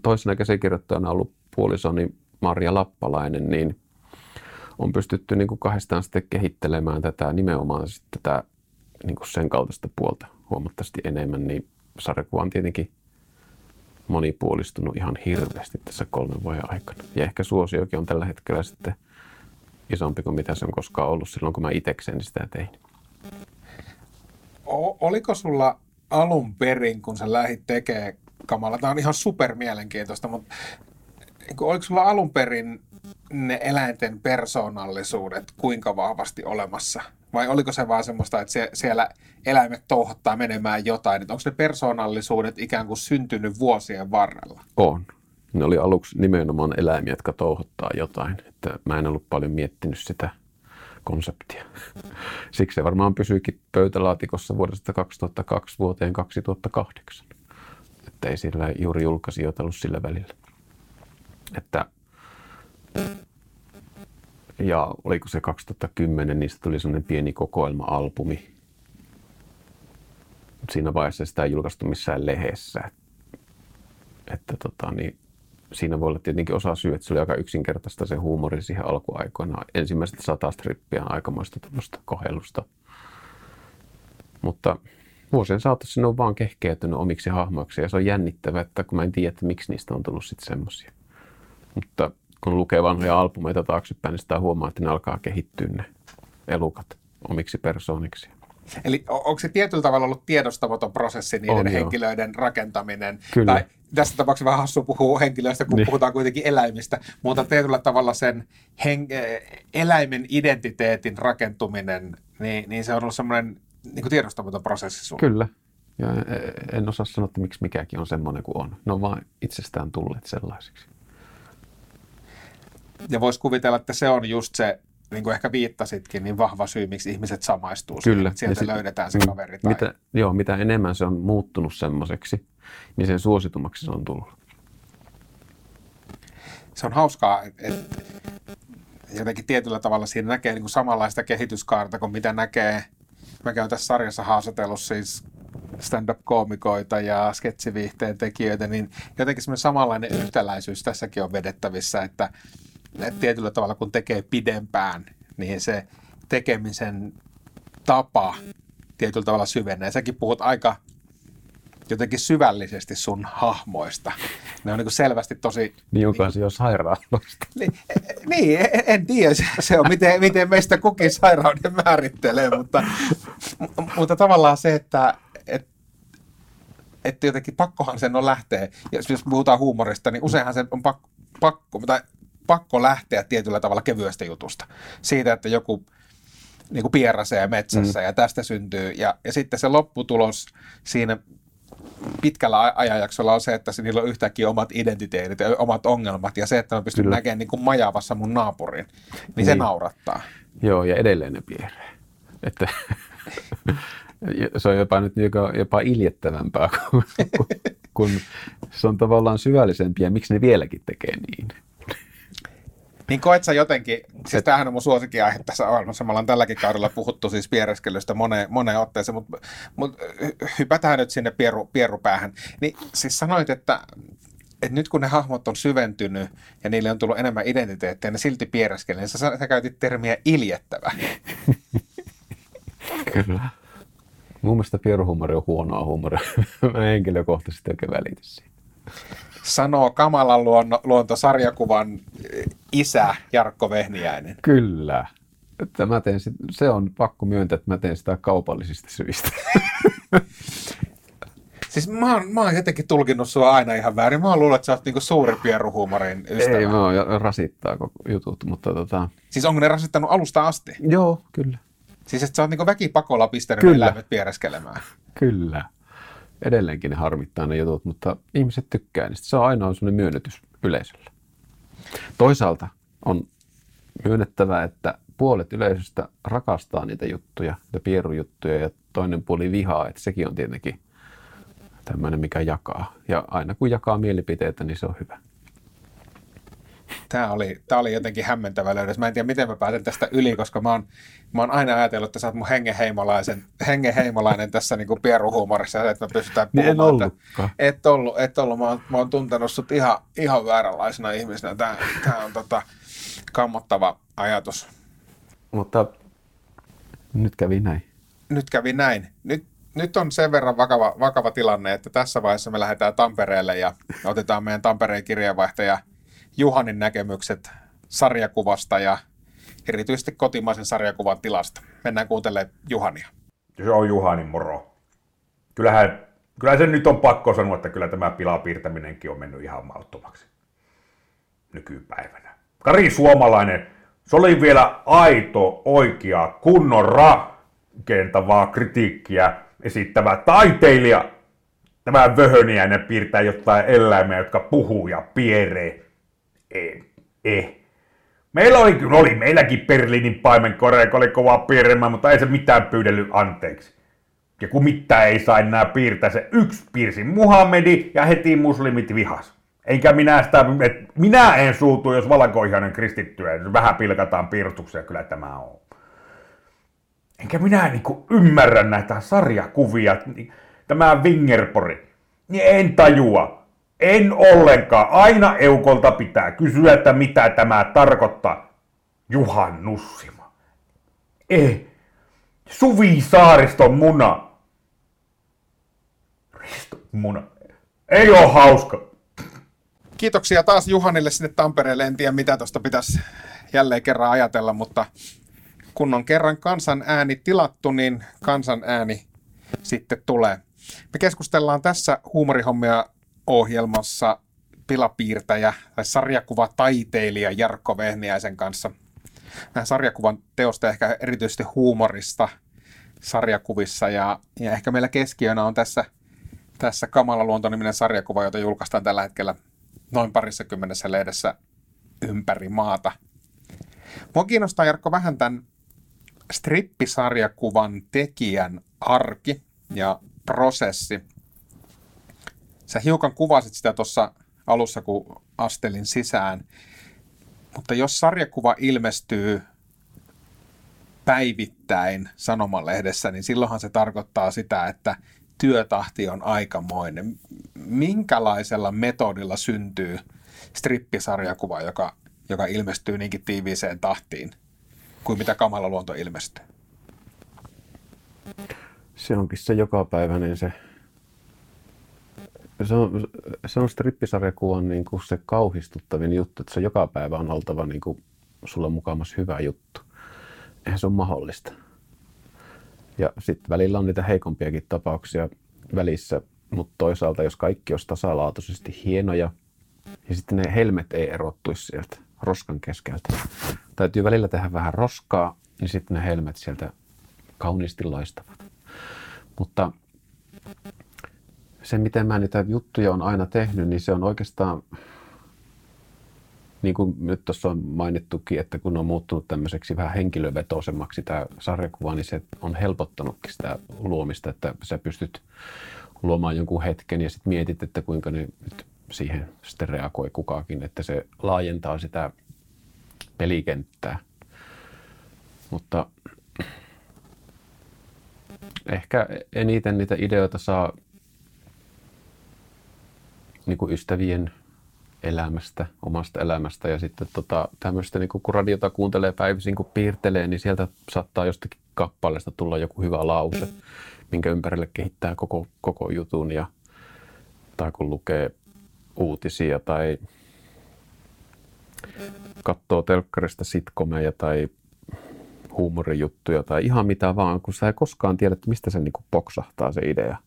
toisena käsikirjoittajana ollut puolisoni Marja Lappalainen, niin on pystytty niin kuin kahdestaan sitten kehittelemään tätä nimenomaan sitten tätä niin kuin sen kaltaista puolta huomattavasti enemmän, niin sarjakuva on tietenkin monipuolistunut ihan hirveästi tässä kolmen vuoden aikana. Ja ehkä suosiokin on tällä hetkellä sitten isompi kuin mitä se on koskaan ollut silloin, kun mä itsekseni sitä tein. O- oliko sulla alun perin, kun sä lähdit tekemään kamala, tämä on ihan super mielenkiintoista, mutta oliko sulla alun perin ne eläinten persoonallisuudet kuinka vahvasti olemassa? Vai oliko se vaan semmoista, että siellä eläimet touhottaa menemään jotain? Että onko ne persoonallisuudet ikään kuin syntynyt vuosien varrella? On. Ne oli aluksi nimenomaan eläimiä, jotka touhottaa jotain. Että mä en ollut paljon miettinyt sitä konseptia. Siksi se varmaan pysyykin pöytälaatikossa vuodesta 2002 vuoteen 2008. Että ei sillä juuri julkaisijoita ollut sillä välillä. Että ja oliko se 2010, niistä tuli semmoinen pieni kokoelma-albumi. Siinä vaiheessa sitä ei julkaistu missään lehdessä. Että tota, niin siinä voi olla tietenkin osa syy, että se oli aika yksinkertaista se huumori siihen alkuaikoina. Ensimmäiset sata strippiä on aikamoista tämmöistä kohellusta. Mutta vuosien saatossa ne on vaan kehkeytynyt omiksi hahmoiksi ja se on jännittävää, että kun mä en tiedä, että miksi niistä on tullut sitten semmoisia. Mutta kun lukee vanhoja albumeita taaksepäin, niin sitä huomaa, että ne alkaa kehittyä ne elukat omiksi persooniksi. Eli onko se tietyllä tavalla ollut tiedostamaton prosessi niiden On, joo. henkilöiden rakentaminen? Kyllä. Tai tässä tapauksessa vähän hassu puhua henkilöistä, kun Niin. puhutaan kuitenkin eläimistä, mutta tietyllä tavalla sen hen, eh, eläimen identiteetin rakentuminen, niin, niin se on ollut semmoinen niin kuin tiedostamaton prosessi sun. Kyllä. Ja en osaa sanoa, että miksi mikäkin on semmoinen kuin on. Ne on vaan itsestään tulleet sellaisiksi. Ja voisi kuvitella, että se on just se, niin kuin ehkä viittasitkin, niin vahva syy, miksi ihmiset samaistuu siihen, Kyllä. että sieltä sit- löydetään se kaveri. Tai... Mitä, joo, mitä enemmän se on muuttunut semmoiseksi, niin sen suositummaksi se on tullut. se on hauskaa, että jotenkin tietyllä tavalla siinä näkee niin kuin samanlaista kehityskaarta kuin mitä näkee. Mä käyn tässä sarjassa haastatellut siis stand-up-koomikoita ja sketsiviihteen tekijöitä, niin jotenkin semmoinen samanlainen yhtäläisyys tässäkin on vedettävissä, että, että tietyllä tavalla kun tekee pidempään, niin se tekemisen tapa tietyllä tavalla syvenee. Säkin puhut aika jotenkin syvällisesti sun hahmoista. Ne on niin selvästi tosi Niin se jo sairaaloista. niin, niin, en- en tiedä, se- se on miten, miten meistä kukin sairauden määrittelee, mutta, mu- mutta tavallaan se, että et, että jotenkin pakkohan sen on lähteä, jos, jos puhutaan huumorista, niin useinhan se on pakko, pakko, tai pakko lähteä tietyllä tavalla kevyestä jutusta. Siitä, että joku niin kuin pierasee metsässä mm. ja tästä syntyy. Ja, ja sitten se lopputulos siinä pitkällä ajanjaksolla on se, että niillä on yhtäkkiä omat identiteetit ja omat ongelmat. Ja se, että mä pystyn Kyllä. näkemään niin kuin majavassa mun naapurin, niin, niin se naurattaa. Joo, ja edelleen ne pieree. Että se on jopa nyt jopa, jopa iljettävämpää, kun, kun se on tavallaan syvällisempiä, miksi ne vieläkin tekee niin. Niin koet sä jotenkin, siis tämähän on mun suosikkiaihe tässä ohjelmassa, me ollaan tälläkin kaudella puhuttu siis piereskelystä moneen, moneen otteeseen, mutta mut hypätään nyt sinne pieru, pierupäähän. Niin siis sanoit, että, että nyt kun ne hahmot on syventynyt ja niille on tullut enemmän identiteettiä, ne silti piereskelee, niin sä, sä käytit termiä iljettävä. Kyllä. Mun mielestä pieruhuumori on huonoa huumoria. Mä henkilökohtaisesti oikein välitä siitä. Sanoo kamalan luonto, luontosarjakuvan isä Jarkko Vehniäinen. Kyllä. Että mä teen sit, se on pakko myöntää, että mä teen sitä kaupallisista syistä. Siis mä oon, mä oon jotenkin tulkinnut sua aina ihan väärin. Mä oon luullut, että sä oot niinku suuri pieruhuumorin ystävä. Ei, mä oon, rasittaa koko jutut, mutta tota, Siis onko ne rasittanut alusta asti? joo, kyllä. Siis että sä oot niinku väkipakolla pistänyt Kyllä. eläimet piereskelemään. Kyllä. Edelleenkin ne harmittaa ne jutut, mutta ihmiset tykkää niistä. Se on aina semmoinen myönnytys yleisölle. Toisaalta on myönnettävä, että puolet yleisöstä rakastaa niitä juttuja, niitä pierujuttuja, ja toinen puoli vihaa, että sekin on tietenkin tämmöinen, mikä jakaa. Ja aina kun jakaa mielipiteitä, niin se on hyvä. Tämä oli, tää oli jotenkin hämmentävä löydös. Mä en tiedä, miten mä pääsen tästä yli, koska mä oon, mä oon aina ajatellut, että sä oot mun hengenheimolaisen, hengenheimolainen tässä niinku pieruhuumorissa, että me pystytään Niin en puhumaan. että-. Et ollut, et ollut. Mä oon, mä oon tuntenut sut ihan, ihan vääränlaisena ihmisenä. Tää, tää on tota, kammottava ajatus. Mutta nyt kävi näin. Nyt kävi näin. Nyt, nyt on sen verran vakava, vakava tilanne, että tässä vaiheessa me lähdetään Tampereelle ja otetaan meidän Tampereen kirjeenvaihtaja Juhanin näkemykset sarjakuvasta ja erityisesti kotimaisen sarjakuvan tilasta. Mennään kuuntelemaan Juhania. Se on Juhani moro. Kyllähän, kyllä se nyt on pakko sanoa, että kyllä tämä pilapiirtäminenkin on mennyt ihan mauttomaksi nykypäivänä. Kari Suomalainen, se oli vielä aito, oikea, kunnon rakentavaa kritiikkiä esittävä taiteilija. Tämä vöhöniäinen piirtää jotain eläimiä, jotka puhuu ja pieree. Eh, eh. Meillä oli kyllä, oli meilläkin Berliinin paimenkorea, joka oli kova piirtämään, mutta ei se mitään pyydellyt anteeksi. Ja kun mitään ei saa enää piirtää, se yksi piirsi Muhammedi ja heti muslimit vihas. Enkä minä sitä, et minä en suutu, jos valkoihainen kristittyä, vähän pilkataan piirustuksia, kyllä tämä on. Enkä minä niinku ymmärrä näitä sarjakuvia, tämä Wingerpori, niin en tajua. En ollenkaan. Aina Eukolta pitää kysyä, että mitä tämä tarkoittaa. Juhan Nussima. Eh. Suvi Saariston muna. Risto muna. Ei oo hauska. Kiitoksia taas Juhanille sinne Tampereelle. En tiedä, mitä tuosta pitäisi jälleen kerran ajatella, mutta kun on kerran kansan ääni tilattu, niin kansan ääni sitten tulee. Me keskustellaan tässä huumorihommia ohjelmassa pilapiirtäjä tai sarjakuva taiteilija Jarkko Vehniäisen kanssa. Vähän sarjakuvan teosta ehkä erityisesti huumorista sarjakuvissa ja, ja ehkä meillä keskiönä on tässä, tässä Kamala luontoniminen sarjakuva, jota julkaistaan tällä hetkellä noin parissa kymmenessä lehdessä ympäri maata. Mua kiinnostaa Jarkko vähän tämän strippisarjakuvan tekijän arki ja prosessi. Sä hiukan kuvasit sitä tuossa alussa, kun astelin sisään. Mutta jos sarjakuva ilmestyy päivittäin sanomalehdessä, niin silloinhan se tarkoittaa sitä, että työtahti on aikamoinen. Minkälaisella metodilla syntyy strippisarjakuva, joka, joka ilmestyy niinkin tiiviiseen tahtiin kuin mitä kamala luonto ilmestyy? Se onkin se jokapäiväinen se se on, se on strippisarjakuvan niin kuin se kauhistuttavin juttu, että se joka päivä on oltava niin kuin sulla mukamas hyvä juttu. Eihän se ole mahdollista. Ja sitten välillä on niitä heikompiakin tapauksia välissä, mutta toisaalta jos kaikki olisi tasalaatuisesti hienoja, ja sitten ne helmet ei erottuisi sieltä roskan keskeltä. Täytyy välillä tehdä vähän roskaa, niin sitten ne helmet sieltä kauniisti loistavat. Mutta se, miten mä niitä juttuja on aina tehnyt, niin se on oikeastaan, niin kuin nyt tuossa on mainittukin, että kun on muuttunut tämmöiseksi vähän henkilövetoisemmaksi tämä sarjakuva, niin se on helpottanutkin sitä luomista, että sä pystyt luomaan jonkun hetken ja sitten mietit, että kuinka ne nyt siihen sitten reagoi kukakin, että se laajentaa sitä pelikenttää. Mutta ehkä eniten niitä ideoita saa niin kuin ystävien elämästä, omasta elämästä ja sitten tota, tämmöistä, niin kun radiota kuuntelee päivisin, kun piirtelee, niin sieltä saattaa jostakin kappaleesta tulla joku hyvä lause, minkä ympärille kehittää koko, koko jutun ja tai kun lukee uutisia tai katsoo telkkarista sitkomeja tai huumorijuttuja tai ihan mitä vaan, kun sä ei koskaan tiedä, että mistä se niin poksahtaa se idea.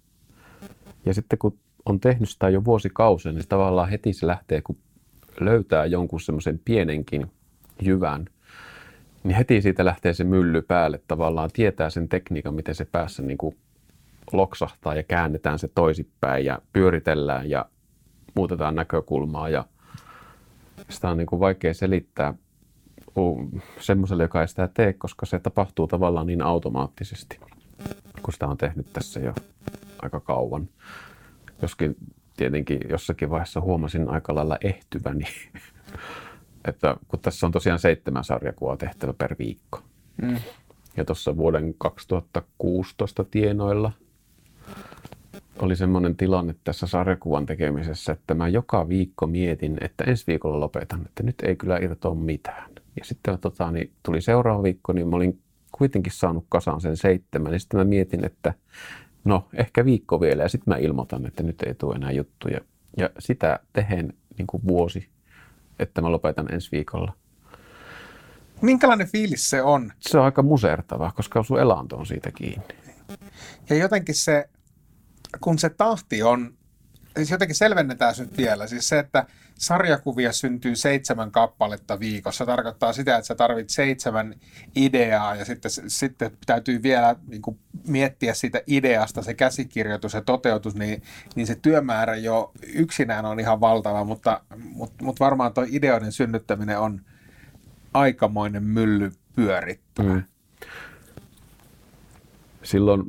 Ja sitten kun on tehnyt sitä jo vuosikausia, niin tavallaan heti se lähtee, kun löytää jonkun semmoisen pienenkin jyvän, niin heti siitä lähtee se mylly päälle tavallaan, tietää sen tekniikan, miten se päässä niin kuin loksahtaa ja käännetään se toisipäin ja pyöritellään ja muutetaan näkökulmaa ja sitä on niin kuin vaikea selittää semmoiselle, joka ei sitä tee, koska se tapahtuu tavallaan niin automaattisesti, kun sitä on tehnyt tässä jo aika kauan. Joskin tietenkin jossakin vaiheessa huomasin aika lailla ehtyväni, että kun tässä on tosiaan seitsemän sarjakuvaa tehtävä per viikko. Mm. Ja tuossa vuoden 2016 tienoilla oli semmoinen tilanne tässä sarjakuvan tekemisessä, että mä joka viikko mietin, että ensi viikolla lopetan, että nyt ei kyllä irtoa mitään. Ja sitten tota, niin tuli seuraava viikko, niin mä olin kuitenkin saanut kasaan sen seitsemän. Ja sitten mä mietin, että no ehkä viikko vielä ja sitten mä ilmoitan, että nyt ei tule enää juttuja. Ja sitä tehen niin kuin vuosi, että mä lopetan ensi viikolla. Minkälainen fiilis se on? Se on aika musertava, koska sun elanto on siitä kiinni. Ja jotenkin se, kun se tahti on siis jotenkin selvennetään nyt vielä. Siis se, että sarjakuvia syntyy seitsemän kappaletta viikossa, tarkoittaa sitä, että sä tarvit seitsemän ideaa ja sitten, sitten täytyy vielä niin kuin miettiä siitä ideasta se käsikirjoitus ja toteutus, niin, niin se työmäärä jo yksinään on ihan valtava, mutta, mutta, mutta varmaan tuo ideoiden synnyttäminen on aikamoinen mylly pyörittämä. Mm. Silloin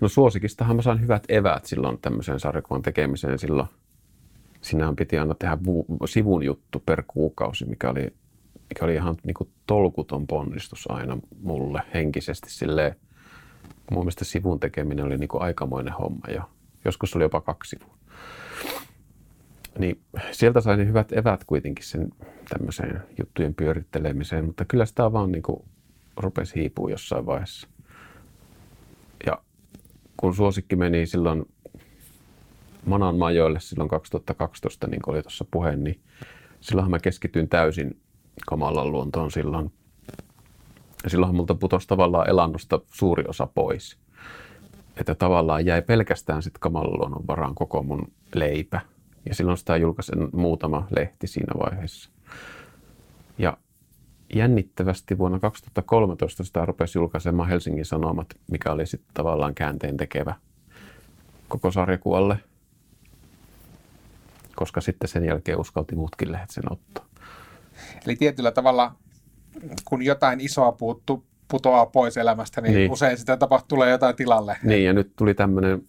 No suosikistahan mä sain hyvät eväät silloin tämmöiseen sarjakuvan tekemiseen. Silloin sinähän piti aina tehdä vu- sivun juttu per kuukausi, mikä oli, mikä oli ihan niin kuin tolkuton ponnistus aina mulle henkisesti. Silleen, mun mielestä sivun tekeminen oli niin kuin aikamoinen homma jo. Joskus oli jopa kaksi sivua. Niin sieltä sain hyvät evät kuitenkin sen tämmöiseen juttujen pyörittelemiseen, mutta kyllä sitä vaan niin kuin rupesi hiipua jossain vaiheessa kun suosikki meni silloin Manan majoille silloin 2012, niin kuin oli tuossa puhe, niin silloinhan mä keskityin täysin kamalan luontoon silloin. Ja silloinhan multa putosi tavallaan elannosta suuri osa pois. Että tavallaan jäi pelkästään sitten kamalan luonnon varaan koko mun leipä. Ja silloin sitä julkaisen muutama lehti siinä vaiheessa. Jännittävästi vuonna 2013 sitä rupesi julkaisemaan Helsingin Sanomat, mikä oli sitten tavallaan käänteen tekevä koko sarjakuvalle. Koska sitten sen jälkeen uskalti muutkin lehdet sen ottaa. Eli tietyllä tavalla, kun jotain isoa puuttu, putoaa pois elämästä, niin, niin. usein sitä tapahtuu tulee jotain tilalle. Niin, ja nyt tuli tämmöinen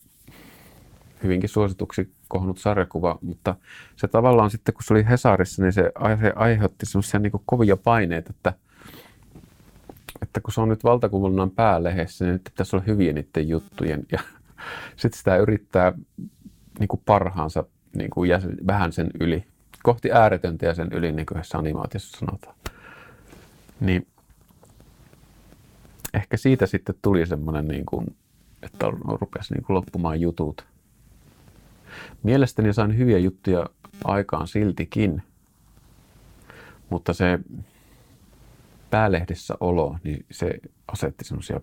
hyvinkin suosituksi kohonnut sarjakuva, mutta se tavallaan sitten, kun se oli Hesarissa, niin se, aiheutti semmoisia niin kovia paineita, että, että kun se on nyt valtakunnan päälehdessä, niin nyt pitäisi olla hyviä niiden juttujen, ja sitten sitä yrittää niin kuin parhaansa niin kuin jäsen, vähän sen yli, kohti ääretöntä ja sen yli, niin kuin animaatiossa sanotaan. Niin ehkä siitä sitten tuli semmoinen, niin kuin, että rupesi niin kuin loppumaan jutut. Mielestäni sain hyviä juttuja aikaan siltikin, mutta se päälehdissä olo, niin se asetti semmoisia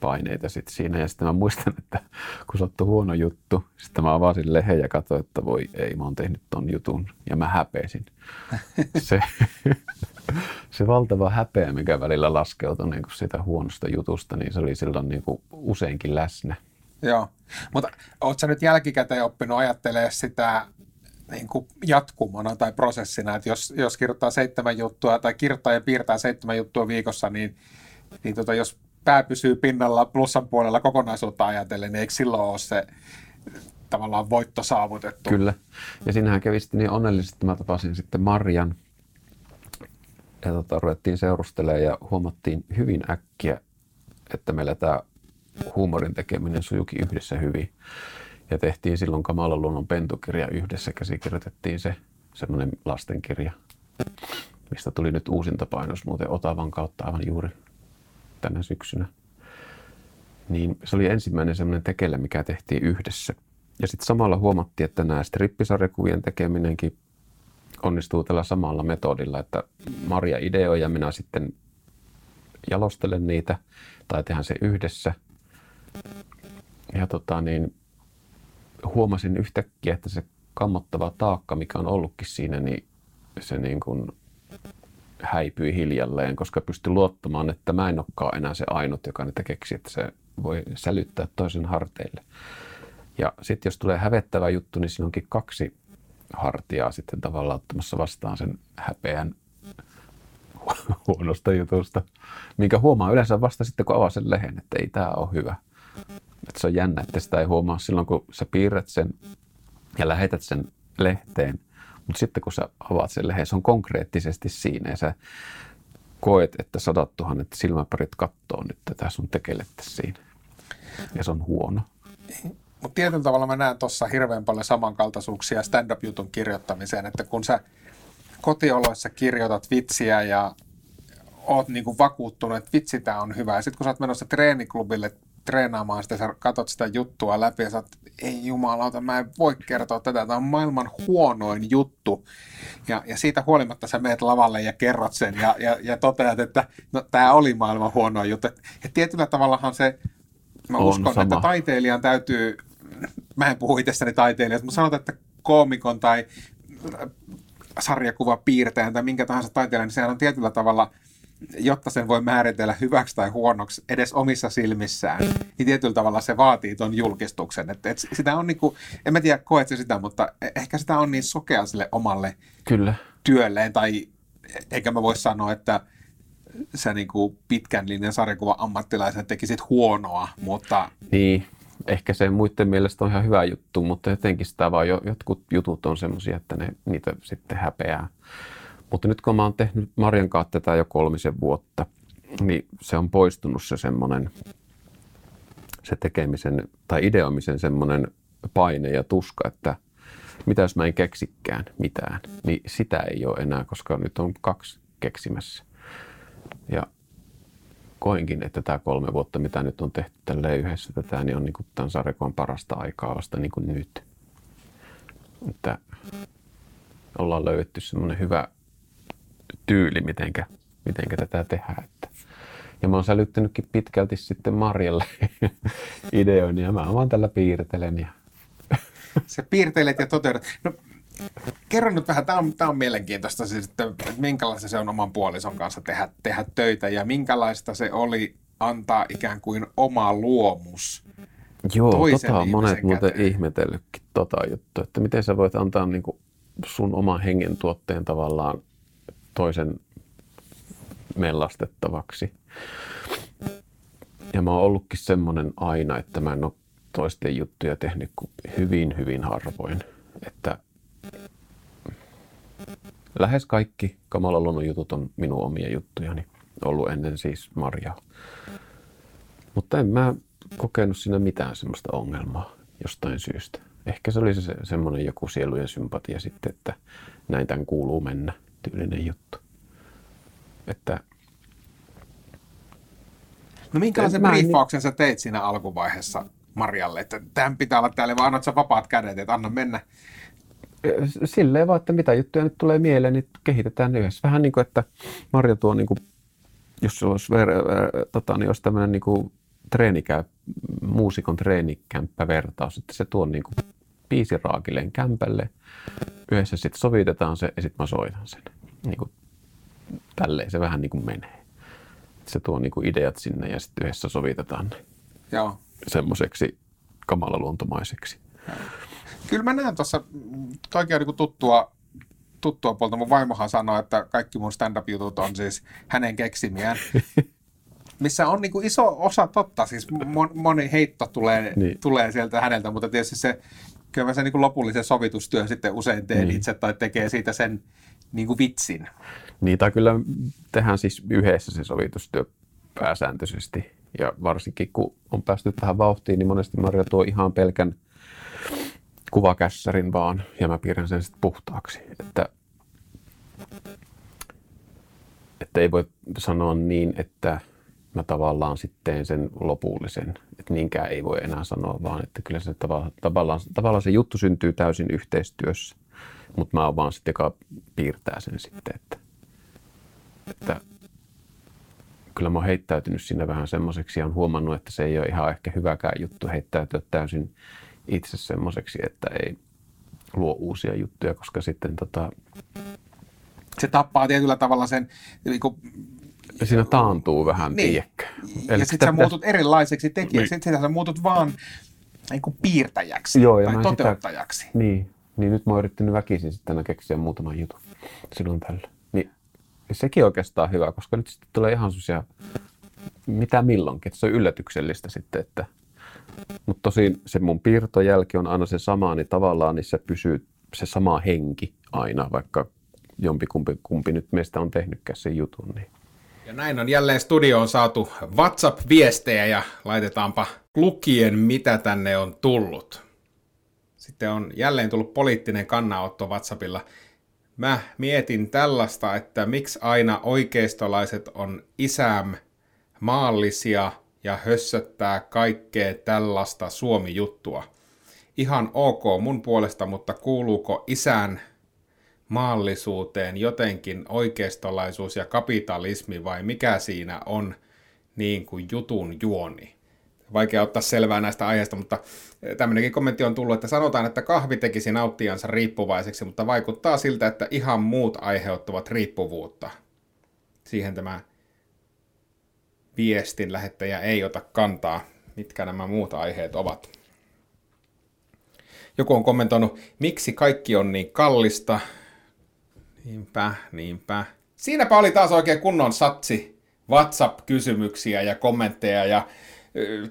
paineita sitten siinä. Ja sitten mä muistan, että kun sattui huono juttu, sitten mä avasin lehen ja katsoin, että voi ei, mä oon tehnyt ton jutun. Ja mä häpesin. Se, se valtava häpeä, mikä välillä laskeutui niin kuin sitä huonosta jutusta, niin se oli silloin niin kuin useinkin läsnä. Joo, mutta ootko sä nyt jälkikäteen oppinut ajattelemaan sitä niin kuin jatkumona tai prosessina, että jos, jos kirjoittaa seitsemän juttua tai kirjoittaa ja piirtää seitsemän juttua viikossa, niin, niin tota, jos pää pysyy pinnalla plussan puolella kokonaisuutta ajatellen, niin eikö silloin ole se tavallaan voitto saavutettu? Kyllä. Ja sinähän kävi sitten niin onnellisesti, että mä tapasin sitten Marjan ja tota, ruvettiin seurustelemaan ja huomattiin hyvin äkkiä, että meillä tämä huumorin tekeminen sujuki yhdessä hyvin. Ja tehtiin silloin Kamalan luonnon pentukirja yhdessä, käsikirjoitettiin se semmoinen lastenkirja, mistä tuli nyt uusinta painos muuten Otavan kautta aivan juuri tänä syksynä. Niin se oli ensimmäinen semmoinen tekele, mikä tehtiin yhdessä. Ja sitten samalla huomattiin, että nämä strippisarjakuvien tekeminenkin onnistuu tällä samalla metodilla, että Maria ideoi ja minä sitten jalostelen niitä tai tehdään se yhdessä. Ja tota niin, huomasin yhtäkkiä, että se kammottava taakka, mikä on ollutkin siinä, niin se niin kuin häipyi hiljalleen, koska pystyi luottamaan, että mä en olekaan enää se ainut, joka niitä keksi, että se voi sälyttää toisen harteille. Ja sitten jos tulee hävettävä juttu, niin siinä onkin kaksi hartiaa sitten tavallaan ottamassa vastaan sen häpeän huonosta jutusta, minkä huomaa yleensä vasta sitten, kun avaa sen lehen, että ei tämä ole hyvä. Että se on jännä, että sitä ei huomaa silloin, kun sä piirrät sen ja lähetät sen lehteen, mutta sitten kun sä avaat sen lehen, se on konkreettisesti siinä ja sä koet, että sadat tuhannet silmäparit kattoo nyt tätä sun tekelettä siinä. Ja se on huono. Mutta tietyllä tavalla mä näen tuossa hirveän paljon samankaltaisuuksia stand-up-jutun kirjoittamiseen, että kun sä kotioloissa kirjoitat vitsiä ja oot niinku vakuuttunut, että vitsi tämä on hyvä. Ja sitten kun sä oot menossa treeniklubille treenaamaan sitä, sä katsot sitä juttua läpi ja sä oot, ei jumalauta, mä en voi kertoa tätä, tämä on maailman huonoin juttu. Ja, ja siitä huolimatta sä meet lavalle ja kerrot sen ja, ja, ja toteat, että no, tämä oli maailman huonoin juttu. Ja tietyllä tavallahan se, mä on uskon, sama. että taiteilijan täytyy mä en puhu itsestäni taiteilijasta, mutta sanotaan, että koomikon tai sarjakuva piirtäjän tai minkä tahansa taiteilijan, niin sehän on tietyllä tavalla, jotta sen voi määritellä hyväksi tai huonoksi edes omissa silmissään, niin tietyllä tavalla se vaatii tuon julkistuksen. Että, että sitä on niin kuin, en mä tiedä koet se sitä, mutta e- ehkä sitä on niin sokea sille omalle Kyllä. työlleen, tai eikä mä voi sanoa, että sä niin kuin pitkän linjan sarjakuva ammattilaisen tekisit huonoa, mutta... Niin, ehkä se muiden mielestä on ihan hyvä juttu, mutta jotenkin sitä vaan jo, jotkut jutut on semmoisia, että ne, niitä sitten häpeää. Mutta nyt kun mä oon tehnyt Marjan kanssa tätä jo kolmisen vuotta, niin se on poistunut se semmoinen, se tekemisen tai ideoimisen semmoinen paine ja tuska, että mitä jos mä en keksikään mitään, niin sitä ei ole enää, koska nyt on kaksi keksimässä. Ja koinkin, että tämä kolme vuotta, mitä nyt on tehty tälleen yhdessä tätä, niin on niin kuin tämän sarjakon parasta aikaa vasta niin kuin nyt. Että ollaan löydetty semmoinen hyvä tyyli, mitenkä, mitenkä tätä tehdään. Että. Ja mä oon sälyttänytkin pitkälti sitten Marjalle ideoin ja mä vaan tällä piirtelen. Ja... Se piirtelet ja toteutat. No, kerro nyt vähän, tämä on, tämä on mielenkiintoista, siis, että, että minkälaista se on oman puolison kanssa tehdä, tehdä töitä ja minkälaista se oli antaa ikään kuin oma luomus Joo, tota on monet ihmisen muuten käteen. ihmetellytkin tota juttua, että miten sä voit antaa niin kuin sun oman hengen tuotteen tavallaan toisen mellastettavaksi. Ja mä oon ollutkin semmoinen aina, että mä en ole toisten juttuja tehnyt kuin hyvin, hyvin harvoin. Että lähes kaikki Kamala Luonnon jutut on minun omia juttujani. Ollut ennen siis Marjaa. Mutta en mä kokenut siinä mitään semmoista ongelmaa jostain syystä. Ehkä se oli se semmoinen joku sielujen sympatia sitten, että näin tämän kuuluu mennä, tyylinen juttu. Että No minkälaisen briefauksen sä teit siinä alkuvaiheessa Marjalle, että tämän pitää olla täällä, vai annat sä vapaat kädet, että anna mennä. silleen vaan, että mitä juttuja nyt tulee mieleen, niin kehitetään ne yhdessä. Vähän niin kuin, että Marja tuo, niin kuin, jos se olisi, ver, ver, tota, niin olisi tämmöinen niin kuin treenikä, muusikon treenikämppävertaus, että se tuo niin kuin biisiraakileen kämpälle, yhdessä sitten sovitetaan se ja sitten mä soitan sen. Niin kuin, tälleen se vähän niin kuin menee. Se tuo niin kuin ideat sinne ja sitten yhdessä sovitetaan ne Joo. semmoiseksi kamalaluontomaiseksi. Kyllä mä näen tuossa, toikin on niin tuttua, tuttua puolta. Mun vaimohan sanoi, että kaikki mun stand-up-jutut on siis hänen keksimiään. Missä on niin kuin iso osa totta, siis mon- moni heitto tulee, niin. Tulee sieltä häneltä, mutta tietysti se, kyllä mä sen niin kuin lopullisen sovitustyön sitten usein teen. Niin. itse tai tekee siitä sen niin kuin vitsin. Niitä kyllä tehdään siis yhdessä se sovitustyö pääsääntöisesti. Ja varsinkin kun on päästy tähän vauhtiin, niin monesti Marja tuo ihan pelkän kuvakässärin vaan, ja mä piirrän sen sitten puhtaaksi. Että, että ei voi sanoa niin, että mä tavallaan sitten sen lopullisen. Että niinkään ei voi enää sanoa, vaan että kyllä se tavallaan, tavallaan, tavallaan se juttu syntyy täysin yhteistyössä. Mutta mä oon vaan sitten, joka piirtää sen sitten, että, että kyllä mä oon heittäytynyt siinä vähän semmoiseksi ja on huomannut, että se ei ole ihan ehkä hyväkään juttu heittäytyä täysin itse semmoiseksi, että ei luo uusia juttuja, koska sitten tota, Se tappaa tietyllä tavalla sen, niin kuin, siinä taantuu vähän, Niin. tiedäkö. ja sitten sä muutut erilaiseksi tekijäksi, Niin. sitten sä muutut vaan niin kuin piirtäjäksi Joo, ja tai mä sitä- toteuttajaksi. Niin, niin nyt mä oon yrittänyt väkisin sitten keksiä muutaman jutun silloin tällä. Niin sekin oikeastaan hyvä, koska nyt sitten tulee ihan semmoisia mitä milloinkin, että se on yllätyksellistä sitten, että mutta tosin se mun piirtojälki on aina se sama, niin tavallaan niin se pysyy se sama henki aina, vaikka jompikumpi kumpi nyt meistä on tehnytkään sen jutun. Niin. Ja näin on jälleen studioon saatu WhatsApp-viestejä ja laitetaanpa lukien, mitä tänne on tullut. Sitten on jälleen tullut poliittinen kannanotto WhatsAppilla. Mä mietin tällaista, että miksi aina oikeistolaiset on isäm maallisia ja hössöttää kaikkea tällaista Suomi-juttua. Ihan ok mun puolesta, mutta kuuluuko isän maallisuuteen jotenkin oikeistolaisuus ja kapitalismi vai mikä siinä on niin kuin jutun juoni? Vaikea ottaa selvää näistä aiheista, mutta tämmöinenkin kommentti on tullut, että sanotaan, että kahvi tekisi nauttijansa riippuvaiseksi, mutta vaikuttaa siltä, että ihan muut aiheuttavat riippuvuutta. Siihen tämä viestin lähettäjä ei ota kantaa, mitkä nämä muut aiheet ovat. Joku on kommentoinut, miksi kaikki on niin kallista. Niinpä, niinpä. Siinäpä oli taas oikein kunnon satsi WhatsApp-kysymyksiä ja kommentteja ja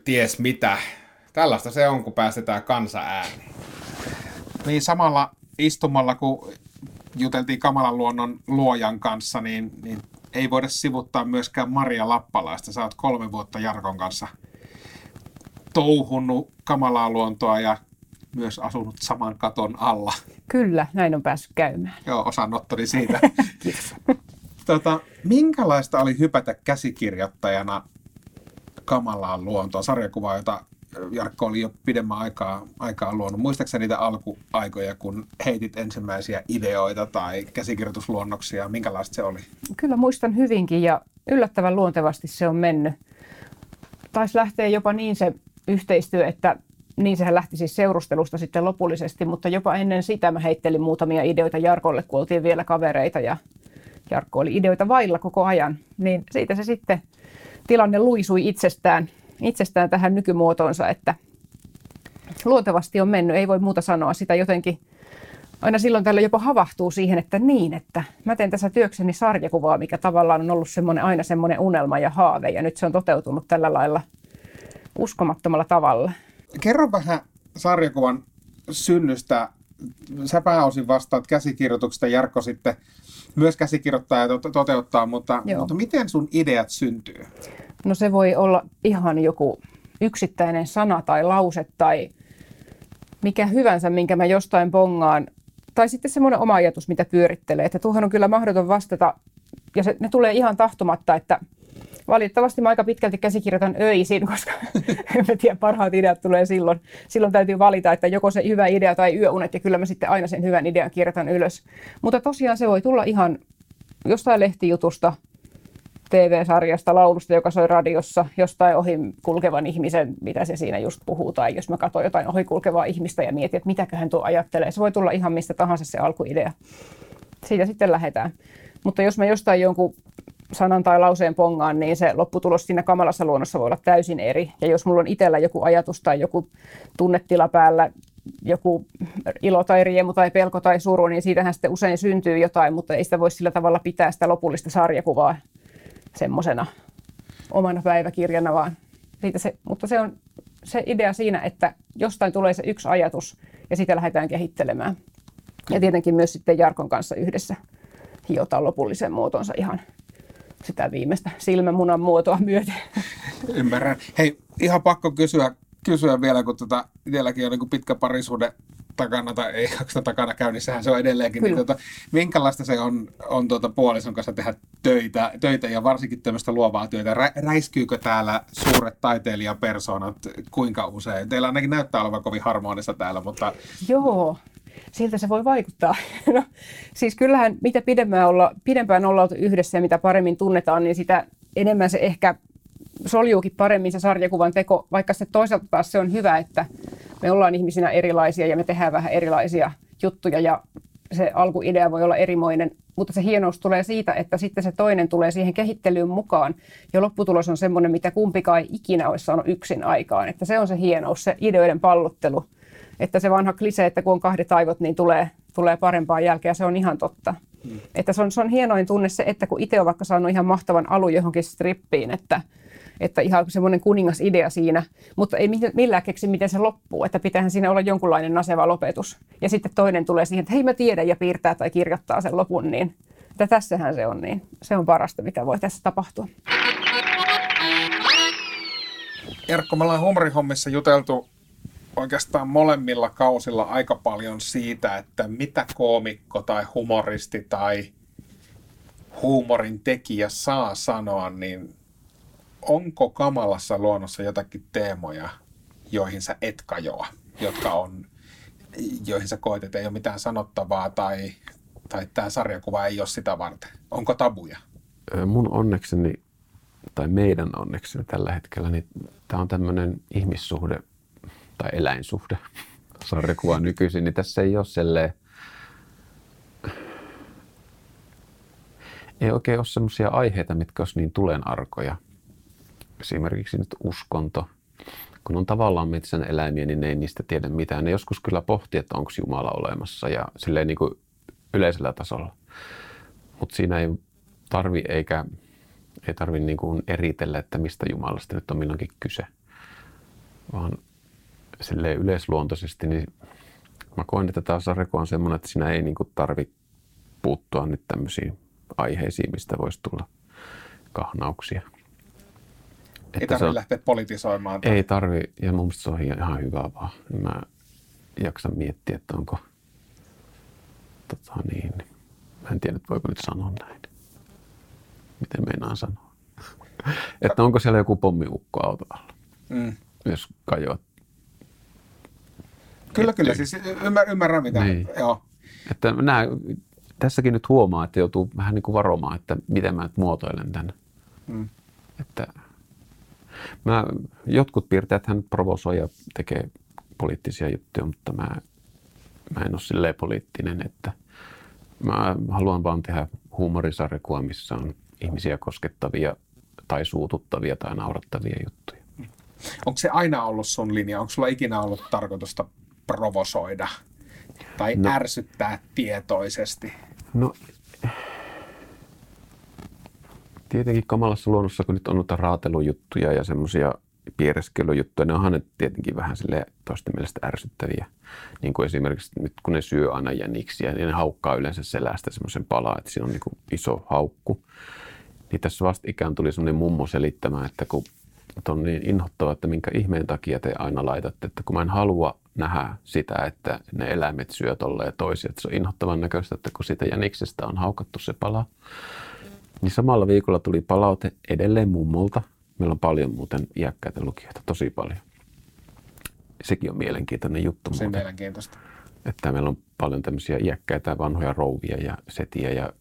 ties mitä. Tällaista se on, kun päästetään kansa ääni. Niin samalla istumalla, kun juteltiin Kamalan luonnon luojan kanssa, niin, niin ei voida sivuttaa myöskään Maria Lappalaista. Sä oot kolme vuotta Jarkon kanssa touhunnut kamalaa luontoa ja myös asunut saman katon alla. Kyllä, näin on päässyt käymään. Joo, osanottoni siitä. tota, minkälaista oli hypätä käsikirjoittajana kamalaan luontoon, sarjakuva, jota Jarkko oli jo pidemmän aikaa, aikaa luonut. Muistaakseni niitä alkuaikoja, kun heitit ensimmäisiä ideoita tai käsikirjoitusluonnoksia? Minkälaista se oli? Kyllä muistan hyvinkin ja yllättävän luontevasti se on mennyt. Taisi lähteä jopa niin se yhteistyö, että niin sehän lähti siis seurustelusta sitten lopullisesti, mutta jopa ennen sitä mä heittelin muutamia ideoita Jarkolle, kun oltiin vielä kavereita ja Jarkko oli ideoita vailla koko ajan. Niin siitä se sitten tilanne luisui itsestään, itsestään tähän nykymuotoonsa, että luontevasti on mennyt, ei voi muuta sanoa. Sitä jotenkin aina silloin tällä jopa havahtuu siihen, että niin, että mä teen tässä työkseni sarjakuvaa, mikä tavallaan on ollut semmoinen, aina semmoinen unelma ja haave, ja nyt se on toteutunut tällä lailla uskomattomalla tavalla. Kerro vähän sarjakuvan synnystä. Sä pääosin vastaat käsikirjoituksesta, Jarkko sitten myös käsikirjoittaa ja to- toteuttaa, mutta, mutta miten sun ideat syntyy? No se voi olla ihan joku yksittäinen sana tai lause tai mikä hyvänsä, minkä mä jostain pongaan. Tai sitten semmoinen oma ajatus, mitä pyörittelee. Että tuohon on kyllä mahdoton vastata. Ja se, ne tulee ihan tahtomatta, että valitettavasti mä aika pitkälti käsikirjoitan öisin, koska en tiedä, parhaat ideat tulee silloin. Silloin täytyy valita, että joko se hyvä idea tai yöunet, ja kyllä mä sitten aina sen hyvän idean kirjoitan ylös. Mutta tosiaan se voi tulla ihan jostain lehtijutusta, TV-sarjasta, laulusta, joka soi radiossa, jostain ohi kulkevan ihmisen, mitä se siinä just puhuu, tai jos mä katson jotain ohi kulkevaa ihmistä ja mietin, että mitäköhän tuo ajattelee. Se voi tulla ihan mistä tahansa se alkuidea. Siitä sitten lähdetään. Mutta jos mä jostain jonkun sanan tai lauseen pongaan, niin se lopputulos siinä kamalassa luonnossa voi olla täysin eri. Ja jos mulla on itsellä joku ajatus tai joku tunnetila päällä, joku ilo tai riemu tai pelko tai suru, niin siitähän sitten usein syntyy jotain, mutta ei sitä voi sillä tavalla pitää sitä lopullista sarjakuvaa semmoisena omana päiväkirjana, vaan siitä se, mutta se on se idea siinä, että jostain tulee se yksi ajatus ja sitä lähdetään kehittelemään. Ja tietenkin myös sitten Jarkon kanssa yhdessä hiotaan lopullisen muotonsa ihan sitä viimeistä silmämunan muotoa myöten. Ymmärrän. Hei, ihan pakko kysyä, kysyä vielä, kun tota, itselläkin on niin pitkä parisuhde takana tai ei onko takana käynnissähän se on edelleenkin, niin tuota, minkälaista se on, on tuota puolison kanssa tehdä töitä, töitä ja varsinkin tämmöistä luovaa työtä. Rä, räiskyykö täällä suuret taiteilijapersonat kuinka usein? Teillä ainakin näyttää olevan kovin harmonissa täällä, mutta... Joo, siltä se voi vaikuttaa. No, siis kyllähän mitä pidempään, olla, pidempään ollaan yhdessä ja mitä paremmin tunnetaan, niin sitä enemmän se ehkä soljuukin paremmin se sarjakuvan teko, vaikka se toisaalta taas se on hyvä, että me ollaan ihmisinä erilaisia ja me tehdään vähän erilaisia juttuja ja se alkuidea voi olla erimoinen, mutta se hienous tulee siitä, että sitten se toinen tulee siihen kehittelyyn mukaan ja lopputulos on semmoinen, mitä kumpikaan ei ikinä olisi saanut yksin aikaan. Että se on se hienous, se ideoiden pallottelu. Että se vanha klise, että kun on kahdet aivot, niin tulee, tulee parempaa jälkeä, se on ihan totta. Hmm. Että se on, se on hienoin tunne se, että kun itse on vaikka saanut ihan mahtavan alun johonkin strippiin, että että ihan semmoinen kuningasidea siinä, mutta ei millään keksi, miten se loppuu, että pitäähän siinä olla jonkunlainen naseva lopetus. Ja sitten toinen tulee siihen, että hei mä tiedän ja piirtää tai kirjoittaa sen lopun, niin että tässähän se on niin. Se on parasta, mitä voi tässä tapahtua. Erkko, me ollaan humorihommissa juteltu oikeastaan molemmilla kausilla aika paljon siitä, että mitä koomikko tai humoristi tai huumorin tekijä saa sanoa, niin onko kamalassa luonnossa jotakin teemoja, joihin sä et kajoa, jotka on, joihin sä koet, että ei ole mitään sanottavaa tai, tai tämä sarjakuva ei ole sitä varten? Onko tabuja? Mun onnekseni, tai meidän onnekseni tällä hetkellä, niin tämä on tämmöinen ihmissuhde tai eläinsuhde sarjakuva nykyisin, niin tässä ei ole selleen, ei oikein ole sellaisia aiheita, mitkä olisi niin tulenarkoja esimerkiksi nyt uskonto, kun on tavallaan metsän eläimiä, niin ne ei niistä tiedä mitään. Ne joskus kyllä pohtii, että onko Jumala olemassa ja silleen niin kuin yleisellä tasolla. Mutta siinä ei tarvi eikä ei tarvi niin kuin eritellä, että mistä Jumalasta nyt on milloinkin kyse. Vaan silleen yleisluontoisesti, niin mä koen, että tämä sarjako on semmoinen, että siinä ei niin kuin tarvi puuttua nyt tämmöisiin aiheisiin, mistä voisi tulla kahnauksia. Ei tarvitse on, lähteä politisoimaan. Tai... Ei tarvi, ja mun mielestä se on ihan hyvä vaan. Mä jaksan miettiä, että onko, tota niin, mä en tiedä, voiko nyt sanoa näin. Miten meinaan sanoa? Että onko siellä joku pommiukko auto alla, Mm. jos kajoat. Kyllä, kyllä. Siis ymmär, ymmärrän mitä. Niin. Joo. Että nää, tässäkin nyt huomaa, että joutuu vähän niin kuin varomaan, että miten mä nyt muotoilen tämän. Mm. Että mä, jotkut piirteet hän provosoi ja tekee poliittisia juttuja, mutta mä, mä en ole silleen poliittinen, että mä haluan vaan tehdä huumorisarjakuvaa, missä on ihmisiä koskettavia tai suututtavia tai naurattavia juttuja. Onko se aina ollut sun linja? Onko sulla ikinä ollut tarkoitusta provosoida tai no. Ärsyttää tietoisesti? No, tietenkin kamalassa luonnossa, kun nyt on noita raatelujuttuja ja semmoisia piereskelyjuttuja, ne onhan ne tietenkin vähän sille toisten mielestä ärsyttäviä. Niin kuin esimerkiksi nyt kun ne syö aina jäniksiä, niin ne haukkaa yleensä selästä semmoisen palaa, että siinä on niin kuin iso haukku. Niin tässä vasta ikään tuli semmoinen mummo selittämään, että kun että on niin inhottava, että minkä ihmeen takia te aina laitatte, että kun mä en halua nähdä sitä, että ne eläimet syö tolleen toisia, että se on inhottavan näköistä, että kun siitä jäniksestä on haukattu se pala, niin samalla viikolla tuli palaute edelleen mummolta. Meillä on paljon muuten iäkkäitä lukijoita, tosi paljon. Sekin on mielenkiintoinen juttu Se on muuten, mielenkiintoista. että meillä on paljon tämmöisiä iäkkäitä vanhoja rouvia ja setiä ja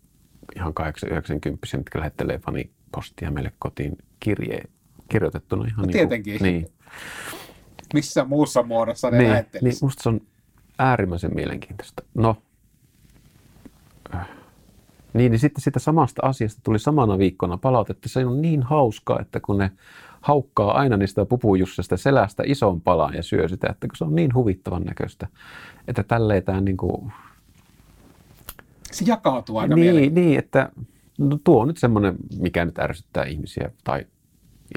ihan 890 jotka lähettelee fanipostia meille kotiin kirje, kirjoitettuna ihan No niin tietenkin. Kuin, niin, Missä muussa muodossa ne niin, niin lähettelisi? musta se on äärimmäisen mielenkiintoista. No, niin, niin sitten sitä samasta asiasta tuli samana viikkona palautetta. Se on niin hauskaa, että kun ne haukkaa aina niistä pupujussesta selästä ison palan ja syö sitä, että kun se on niin huvittavan näköistä, että tälleen tämä niin kuin, Se jakautuu aika niin, niin, että no tuo on nyt semmoinen, mikä nyt ärsyttää ihmisiä tai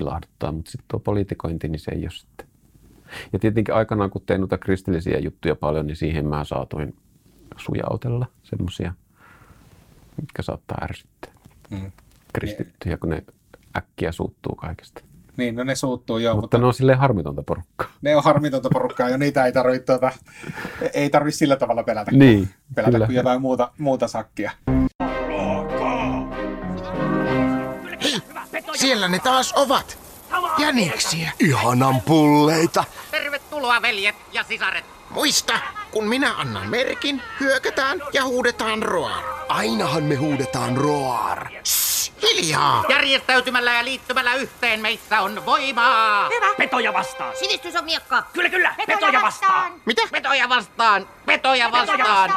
ilahduttaa, mutta sitten tuo politikointi, niin se ei ole sitten. Ja tietenkin aikanaan, kun tein noita kristillisiä juttuja paljon, niin siihen mä saatoin sujautella semmoisia, mitkä saattaa ärsyttää Mm. kristittyjä, kun ne äkkiä suuttuu kaikesta. Niin, no ne suuttuu joo, Mutta mutta, ne on silleen harmitonta porukkaa. ne on harmitonta porukkaa jo, niitä ei tarvitse tuota, ei tarvi sillä tavalla pelätä, Niin, pelätä kyllä. kuin jotain muuta, muuta sakkia. Siellä ne taas ovat. Jäniksiä. Ihanan pulleita. Tervetuloa veljet ja sisaret. Muista, kun minä annan merkin, hyökätään ja huudetaan roar. Ainahan me huudetaan roar. Hiljaa! Järjestäytymällä ja liittymällä yhteen meissä on voimaa. Hyvä. Petoja vastaan. Sivistys on miekka. Kyllä, kyllä. Petoja Petoja vastaan. vastaan. Mitä? Petoja vastaan. Petoja vastaan.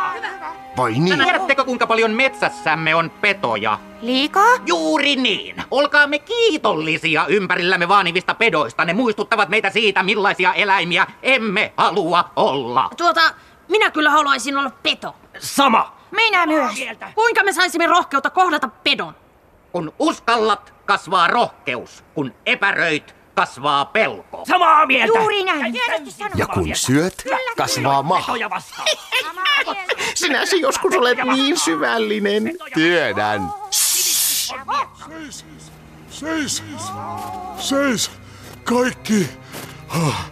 Vai niin? Tiedättekö kuinka paljon metsässämme on petoja? Liikaa? Juuri niin. Olkaamme kiitollisia ympärillämme vaanivista pedoista. Ne muistuttavat meitä siitä, millaisia eläimiä emme halua olla. Tuota, minä kyllä haluaisin olla peto. Sama. Minä myös. Kuinka me saisimme rohkeutta kohdata pedon? Kun uskallat, kasvaa rohkeus. Kun epäröit, kasvaa pelko. Samaa mieltä. Juuri näin. Ja kun syöt, kasvaa maha. Sinäsi joskus olet niin syvällinen. Tiedän. Seis! Seis! Kaikki! Ah,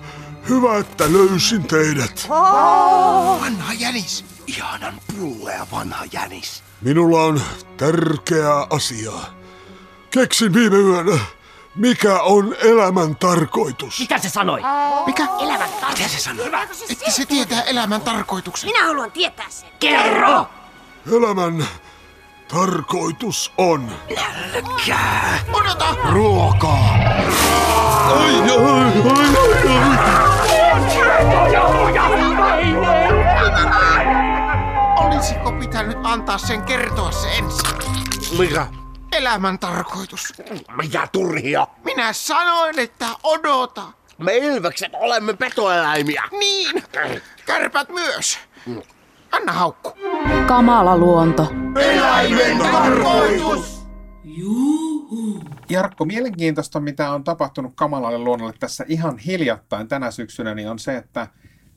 Hyvä, että löysin teidät. Vanha jänis. Ihanan pullea vanha jänis. Minulla on tärkeä asia. Keksin viime yönä, mikä on elämän tarkoitus. Mitä se sanoi? Mikä? Elämän Mitä se sanoo? Että se tietää elämän tarkoituksen. Minä haluan tietää sen. Kerro! Elämän tarkoitus on... Odota! Ruokaa. Ai, ai, ai, ai, ai. Olisiko pitänyt antaa sen kertoa se ensin? Mikä? Elämän tarkoitus. Mitä turhia? Minä sanoin, että odota. Me ilvekset olemme petoeläimiä. Niin, kärpät myös. Anna haukku. Kamala luonto. Eläimen tarkoitus! Jarkko, mielenkiintoista, mitä on tapahtunut kamalalle luonnolle tässä ihan hiljattain tänä syksynä, niin on se, että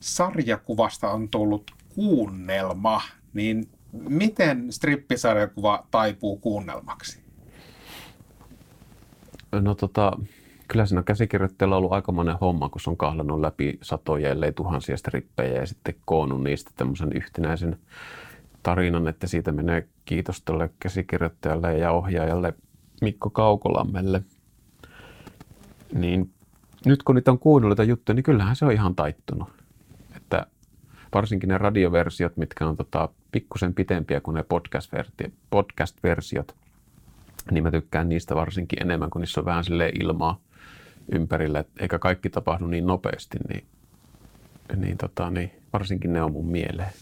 sarjakuvasta on tullut kuunnelma. Niin miten strippisarjakuva taipuu kuunnelmaksi? No tota, kyllä siinä on ollut aikamoinen homma, kun se on kahlannut läpi satoja, ellei tuhansia strippejä ja sitten koonnut niistä tämmöisen yhtenäisen tarinan, että siitä menee kiitos tälle käsikirjoittajalle ja ohjaajalle Mikko Kaukolammelle. Niin nyt kun niitä on kuunnellut juttuja, niin kyllähän se on ihan taittunut. Että varsinkin ne radioversiot, mitkä on tota, pikkusen pitempiä kuin ne podcast-versiot, niin mä tykkään niistä varsinkin enemmän, kun niissä on vähän sille ilmaa ympärillä, et eikä kaikki tapahdu niin nopeasti, niin, niin, tota, niin varsinkin ne on mun mieleen.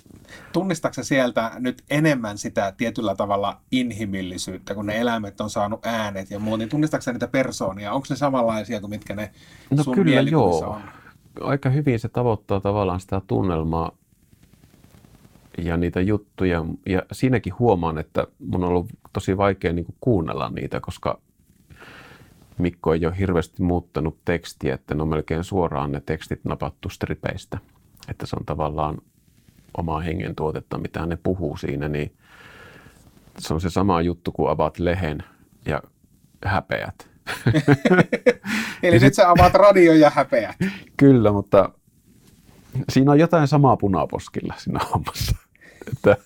Tunnistatko sieltä nyt enemmän sitä tietyllä tavalla inhimillisyyttä, kun ne eläimet on saanut äänet ja muuta, niin tunnistatko niitä persoonia? Onko ne samanlaisia kuin mitkä ne No sun kyllä joo. on? Aika hyvin se tavoittaa tavallaan sitä tunnelmaa ja niitä juttuja. Ja siinäkin huomaan, että mun on ollut tosi vaikea niin kuin kuunnella niitä, koska Mikko ei ole hirveästi muuttanut tekstiä, että ne on melkein suoraan ne tekstit napattu stripeistä. Että se on tavallaan omaa hengen tuotetta, mitä ne puhuu siinä, niin se on se sama juttu, kun avaat lehen ja häpeät. Eli nyt sä avaat radion ja häpeät. Kyllä, mutta siinä on jotain samaa punaposkilla siinä hommassa. Että,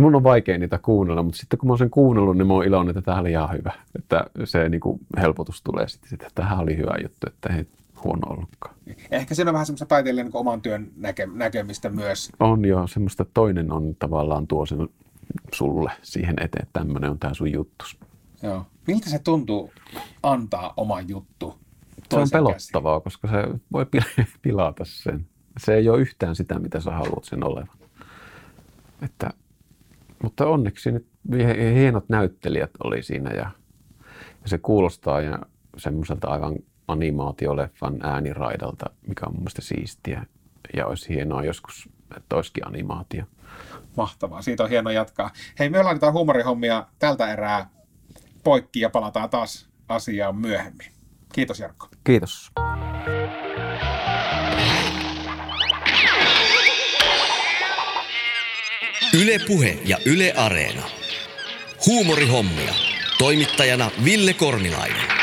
mun on vaikea niitä kuunnella, mutta sitten kun mä oon sen kuunnellut, niin mä oon iloinen, että tämä oli ihan hyvä. Että se niin kuin helpotus tulee sitten, että tämähän oli hyvä juttu, että ei huono ollutkaan. Ehkä siinä on vähän semmoista taiteilijan niin oman työn näke, näkemistä myös. On jo semmoista, toinen on tavallaan tuo sen sulle siihen eteen, että tämmöinen on tämä sun juttu. Joo. Miltä se tuntuu antaa oma juttu? Se on pelottavaa, koska se voi pil- pilata sen. Se ei ole yhtään sitä, mitä sä haluat sen olevan. Että, mutta onneksi nyt hie- hienot näyttelijät oli siinä ja, ja se kuulostaa ja semmoiselta aivan animaatioleffan ääniraidalta, mikä on mun mielestä siistiä. Ja olisi hienoa joskus, että olisikin animaatio. Mahtavaa, siitä on hieno jatkaa. Hei, me laitetaan huumorihommia tältä erää poikki ja palataan taas asiaan myöhemmin. Kiitos Jarkko. Kiitos. Yle Puhe ja Yle Areena. Huumorihommia. Toimittajana Ville Kornilainen.